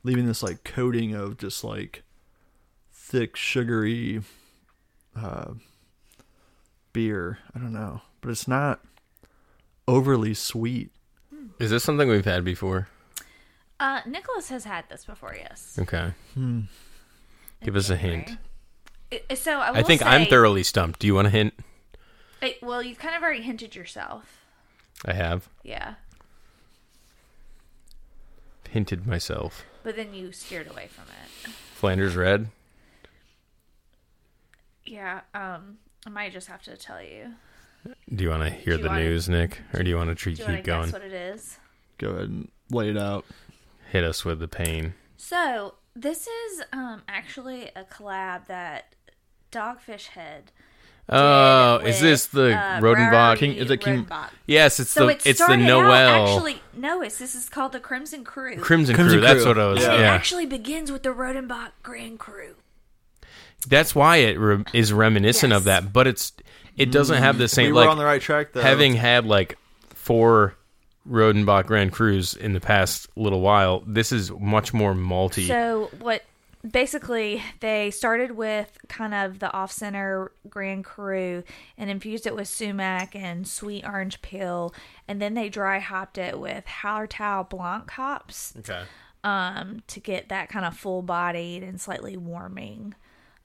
leaving this like coating of just like thick sugary uh beer. I don't know, but it's not overly sweet. Is this something we've had before? Uh, Nicholas has had this before, yes. Okay. Hmm. Give us a hint. I- So I, will I think I'm say- thoroughly stumped. Do you want a hint? I- well, you've kind of already hinted yourself. I have Yeah. hinted myself. But then you steered away from it. Flanders Red. Yeah. Um, I might just have to tell you. Do you want to hear the wanna- news, Nick, or do you want to Do keep you want to going? guess what it is? Go ahead and lay it out. Hit us with the pain. So this is um actually a collab that Dogfish Head. did Oh, is with, this the uh, Rodenbach? Bowery King- is it King- Rodenbach. Yes, it's So the it it's the started Noel out actually no, it's this is called the Crimson Crew. Crimson, Crimson Crew. That's Crew. what I was. Yeah. Yeah, it actually begins with the Rodenbach Grand Cru. That's why it re- is reminiscent of that, but it's it doesn't have the same we were like on the right track though. having had like four Rodenbach Grand Crus in the past little while. This is much more malty. So what basically they started with kind of the off center Grand Cru and infused it with sumac and sweet orange peel and then they dry hopped it with Hallertau Blanc hops okay. um to get that kind of full bodied and slightly warming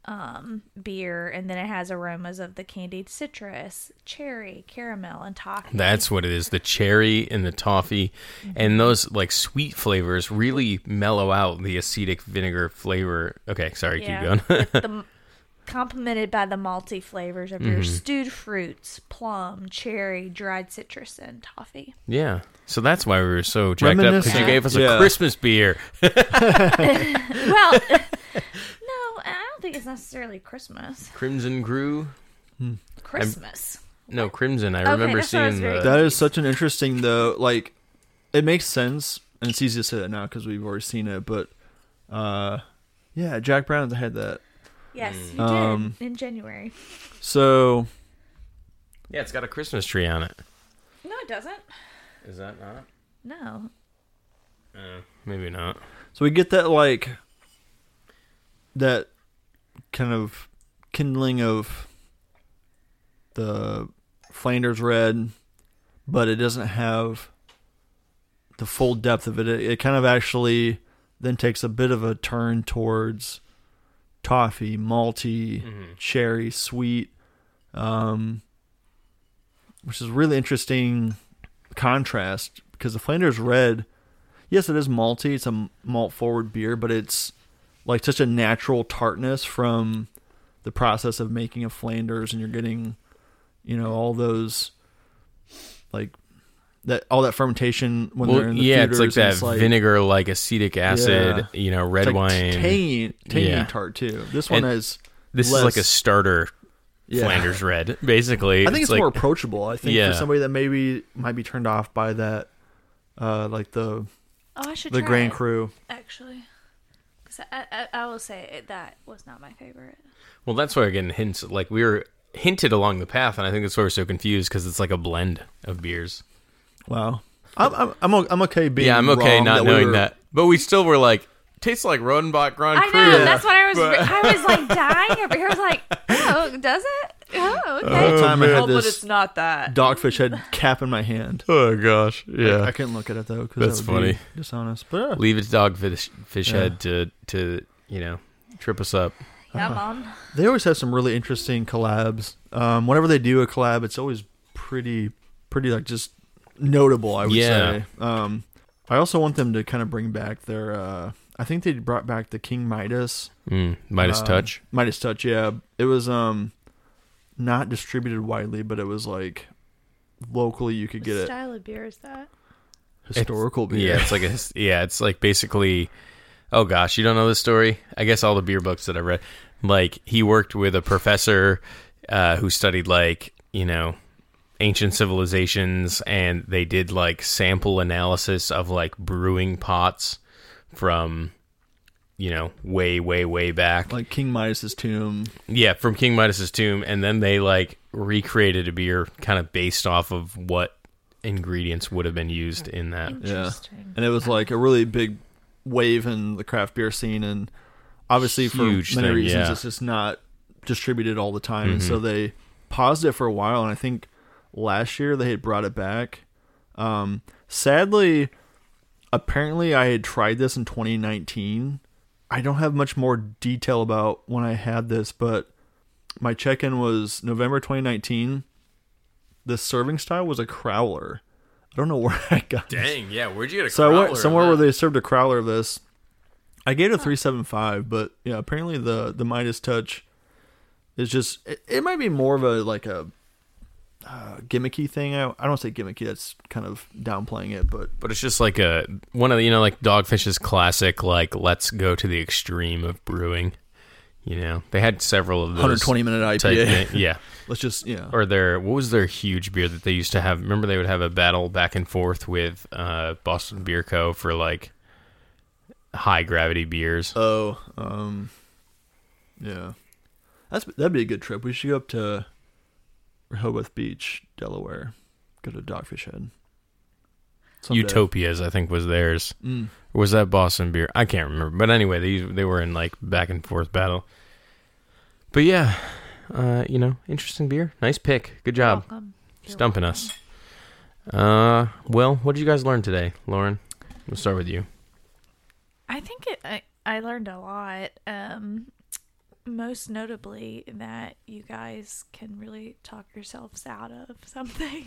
um beer and then it has aromas of the candied citrus, cherry, caramel and toffee. That's what it is. The cherry and the toffee and those like sweet flavors really mellow out the acetic vinegar flavor. Okay, sorry, Yeah, keep going. with the [laughs] complemented by the malty flavors of Mm-hmm. your stewed fruits, plum, cherry, dried citrus, and toffee. Yeah. So that's why we were so jacked up because you gave us a Christmas beer. [laughs] [laughs] Well, no, I don't think it's necessarily Christmas. Crimson Crew. Christmas. No, Crimson. I Okay, remember that's what I was seeing very the. That is such an interesting though. Like, it makes sense, and it's easy to say that now because we've already seen it. But, uh, yeah, Jack Brown's had that. Yes, Mm. you Um, did in January. So Yeah, it's got a Christmas tree on it. No, it doesn't. Is that not? No. Uh, maybe not. So we get that like that kind of kindling of the Flanders red, but it doesn't have the full depth of it. It, it kind of actually then takes a bit of a turn towards toffee, malty, cherry, sweet, um, which is really interesting contrast because the Flanders red yes, it is malty. It's a malt forward beer, but it's like such a natural tartness from the process of making a Flanders, and you're getting, you know, all those like that all that fermentation when Well, they're in the yeah, it's like feeders, that and vinegar, like acetic acid. You know, red it's like wine. tangy, tangy Yeah. tart too. This one And is This is like a starter yeah. Flanders red, [laughs] basically. I think it's, like, more approachable. I think Yeah. for somebody that maybe might be turned off by that, uh, like the Oh, I should the try Grand it, Cru. actually. 'Cause I, I, I will say it, that was not my favorite. Well, that's why we're getting hints. Like we were hinted along the path, and I think that's why we're so confused because it's like a blend of beers. Wow, I'm I'm I'm, okay being yeah, I'm okay wrong not we knowing were- that, but we still were like, tastes like Rodenbach Grand Cru. I Cru. know. Yeah. That's what I was. But- I was like dying over here. I was like, oh, does it? [laughs] Oh, okay. The whole time I oh, had but this it's not that. dogfish head cap in my hand. [laughs] Oh gosh, yeah. I couldn't look at it though because That's that would be funny. dishonest. But uh, Leave it to Dogfish fish Yeah. head to to you know trip us up. Yeah, mom. they always have some really interesting collabs. Um, whenever they do a collab, it's always pretty, pretty like just notable. I would Yeah. say. Um, I also want them to kind of bring back their. Uh, I think they brought back the King Midas. Mm, Midas um, touch. Midas Touch. Yeah, it was um, not distributed widely, but it was like locally you could What get it. style of beer is that? Historical beer. Yeah, it's like a yeah, it's like basically. Oh gosh, you don't know this story? I guess all the beer books that I read, like he worked with a professor uh, who studied like you know ancient civilizations, and they did like sample analysis of like brewing pots from you know way way way back. like King Midas's tomb. Yeah, from King Midas's tomb, and then they like recreated a beer kind of based off of what ingredients would have been used in that. Interesting. and it was like a really big wave in the craft beer scene and obviously for Huge many thing, reasons yeah. Mm-hmm. it's just not distributed all the time and so they paused it for a while and i think last year they had brought it back um sadly apparently i had tried this in 2019 i don't have much more detail about when i had this but my check-in was november 2019 the serving style was a crowler i don't know [laughs] where i got this. Dang, yeah. Where'd you get a So I went somewhere where they served a crowler of this. I gave it a three seven five, but yeah, apparently the the Midas Touch is just it, it might be more of a like a uh, gimmicky thing. I, I don't say gimmicky. That's kind of downplaying it, but But it's just like a one of the you know like Dogfish's classic like let's go to the extreme of brewing. You know they had several of those 120 minute IPA. thing- yeah, [laughs] Let's just yeah. or their what was their huge beer that they used to have? Remember they would have a battle back and forth with uh, Boston Beer Co. for like high gravity beers. Oh, um, yeah. That's that'd be a good trip. We should go up to Rehoboth Beach, Delaware. Go to Dogfish Head. Someday. Utopias, I think, was theirs. Mm. Or was that Boston beer? I can't remember. But anyway, they they were in like back and forth battle. But yeah, uh, you know, interesting beer. Nice pick. Good job. Welcome. You're Stumping welcome. us. Uh, well, what did you guys learn today, Lauren? We'll start with you. I think it. I, I learned a lot. Um, most notably that you guys can really talk yourselves out of something.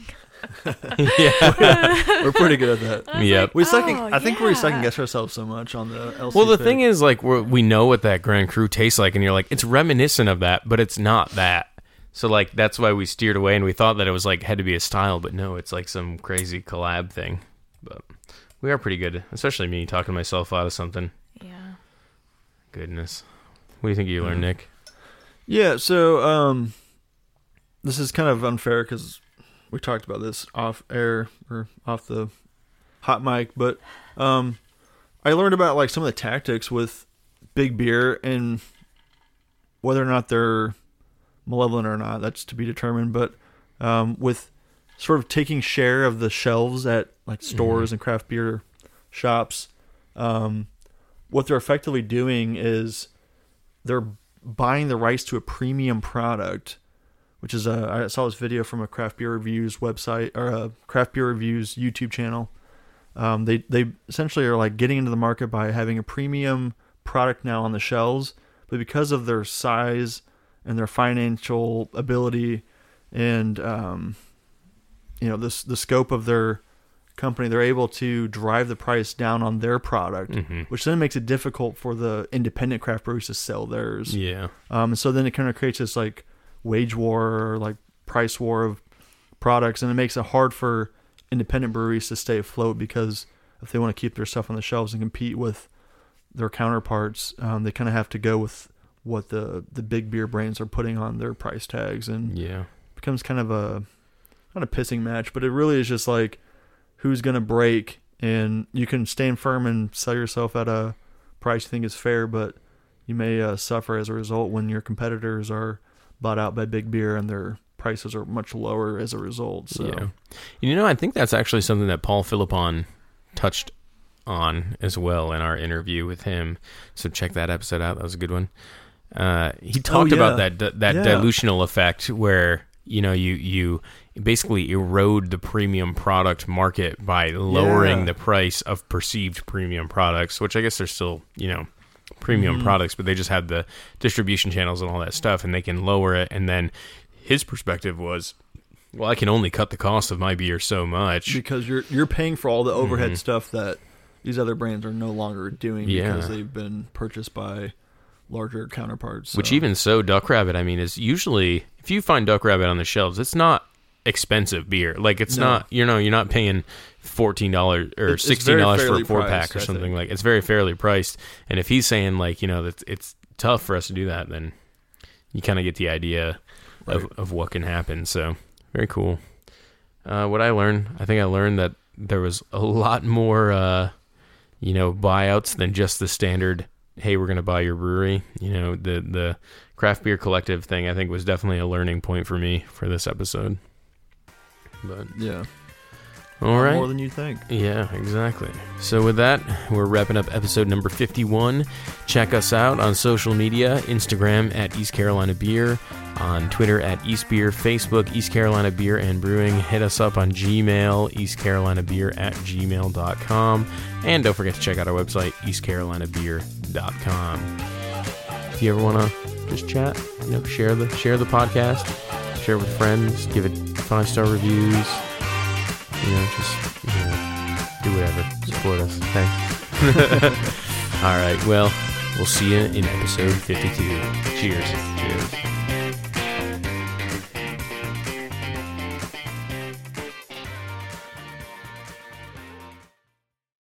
[laughs] yeah. We're pretty good at that. I Yep. like, We second. "Oh, I think we yeah." second guess ourselves so much on the LC. Well, the pick. thing is, like, we're, we know what that Grand Cru tastes like, and you're like, it's reminiscent of that, but it's not that. So, like, that's why we steered away, and we thought that it was like had to be a style, but no, it's like some crazy collab thing. But we are pretty good, especially me talking myself out of something. Yeah. Goodness, what do you think you learned, Nick? Yeah, so um, this is kind of unfair because we talked about this off air or off the hot mic, but um, I learned about like some of the tactics with big beer and whether or not they're malevolent or not. That's to be determined. But um, with sort of taking share of the shelves at like stores and craft beer shops, um, what they're effectively doing is they're buying the rights to a premium product, which is a I saw this video from a craft beer reviews website or a craft beer reviews YouTube channel. Um, they they essentially are like getting into the market by having a premium product now on the shelves, but because of their size and their financial ability and um, you know this the scope of their company, they're able to drive the price down on their product, Mhm. which then makes it difficult for the independent craft breweries to sell theirs. Yeah, Um, so then it kind of creates this like wage war or like price war of products, and it makes it hard for independent breweries to stay afloat because if they want to keep their stuff on the shelves and compete with their counterparts, um, they kind of have to go with what the the big beer brands are putting on their price tags, and yeah, becomes kind of a not a pissing match, but it really is just like who's gonna break, and you can stand firm and sell yourself at a price you think is fair, but you may uh, suffer as a result when your competitors are bought out by big beer and their prices are much lower as a result. So yeah. You know, I think that's actually something that Paul Philippon touched on as well in our interview with him. So check that episode out. That was a good one. Uh, he talked Oh, yeah. about that that, that Yeah. dilutional effect where you know you you basically erode the premium product market by lowering Yeah. the price of perceived premium products, which I guess they're still you know premium Mm-hmm. products, but they just have the distribution channels and all that stuff, and they can lower it. And then his perspective was, well, I can only cut the cost of my beer so much. because you're you're paying for all the overhead Mhm. stuff that these other brands are no longer doing Yeah. because they've been purchased by larger counterparts. Which even so, Duck Rabbit, I mean, is usually if you find Duck Rabbit on the shelves, it's not expensive beer. Like it's No. not, you know, you're not paying fourteen dollars or It's- sixteen dollars for a four priced, pack or something like. It's very fairly priced. And if he's saying like, you know, that it's tough for us to do that, then you kind of get the idea of of what can happen. So very cool. Uh, what I learned, I think I learned that there was a lot more, uh, you know, buyouts than just the standard. Hey, we're gonna buy your brewery. You know, the the craft beer collective thing. I think was definitely a learning point for me for this episode. But yeah, all right, more than you think. yeah, exactly. So with that, we're wrapping up episode number 51. Check us out on social media, Instagram at East Carolina Beer, on Twitter at East Beer, Facebook East Carolina Beer and Brewing. Hit us up on Gmail, East Carolina Beer at gmail.com. And don't forget to check out our website, eastcarolinabeer.com. If you ever want to just chat, you know, share the share the podcast, share it with friends, give it five star reviews, you know, just you know, do whatever. Support us. Thanks. [laughs] All right. Well, we'll see you in episode 52. Cheers. Cheers.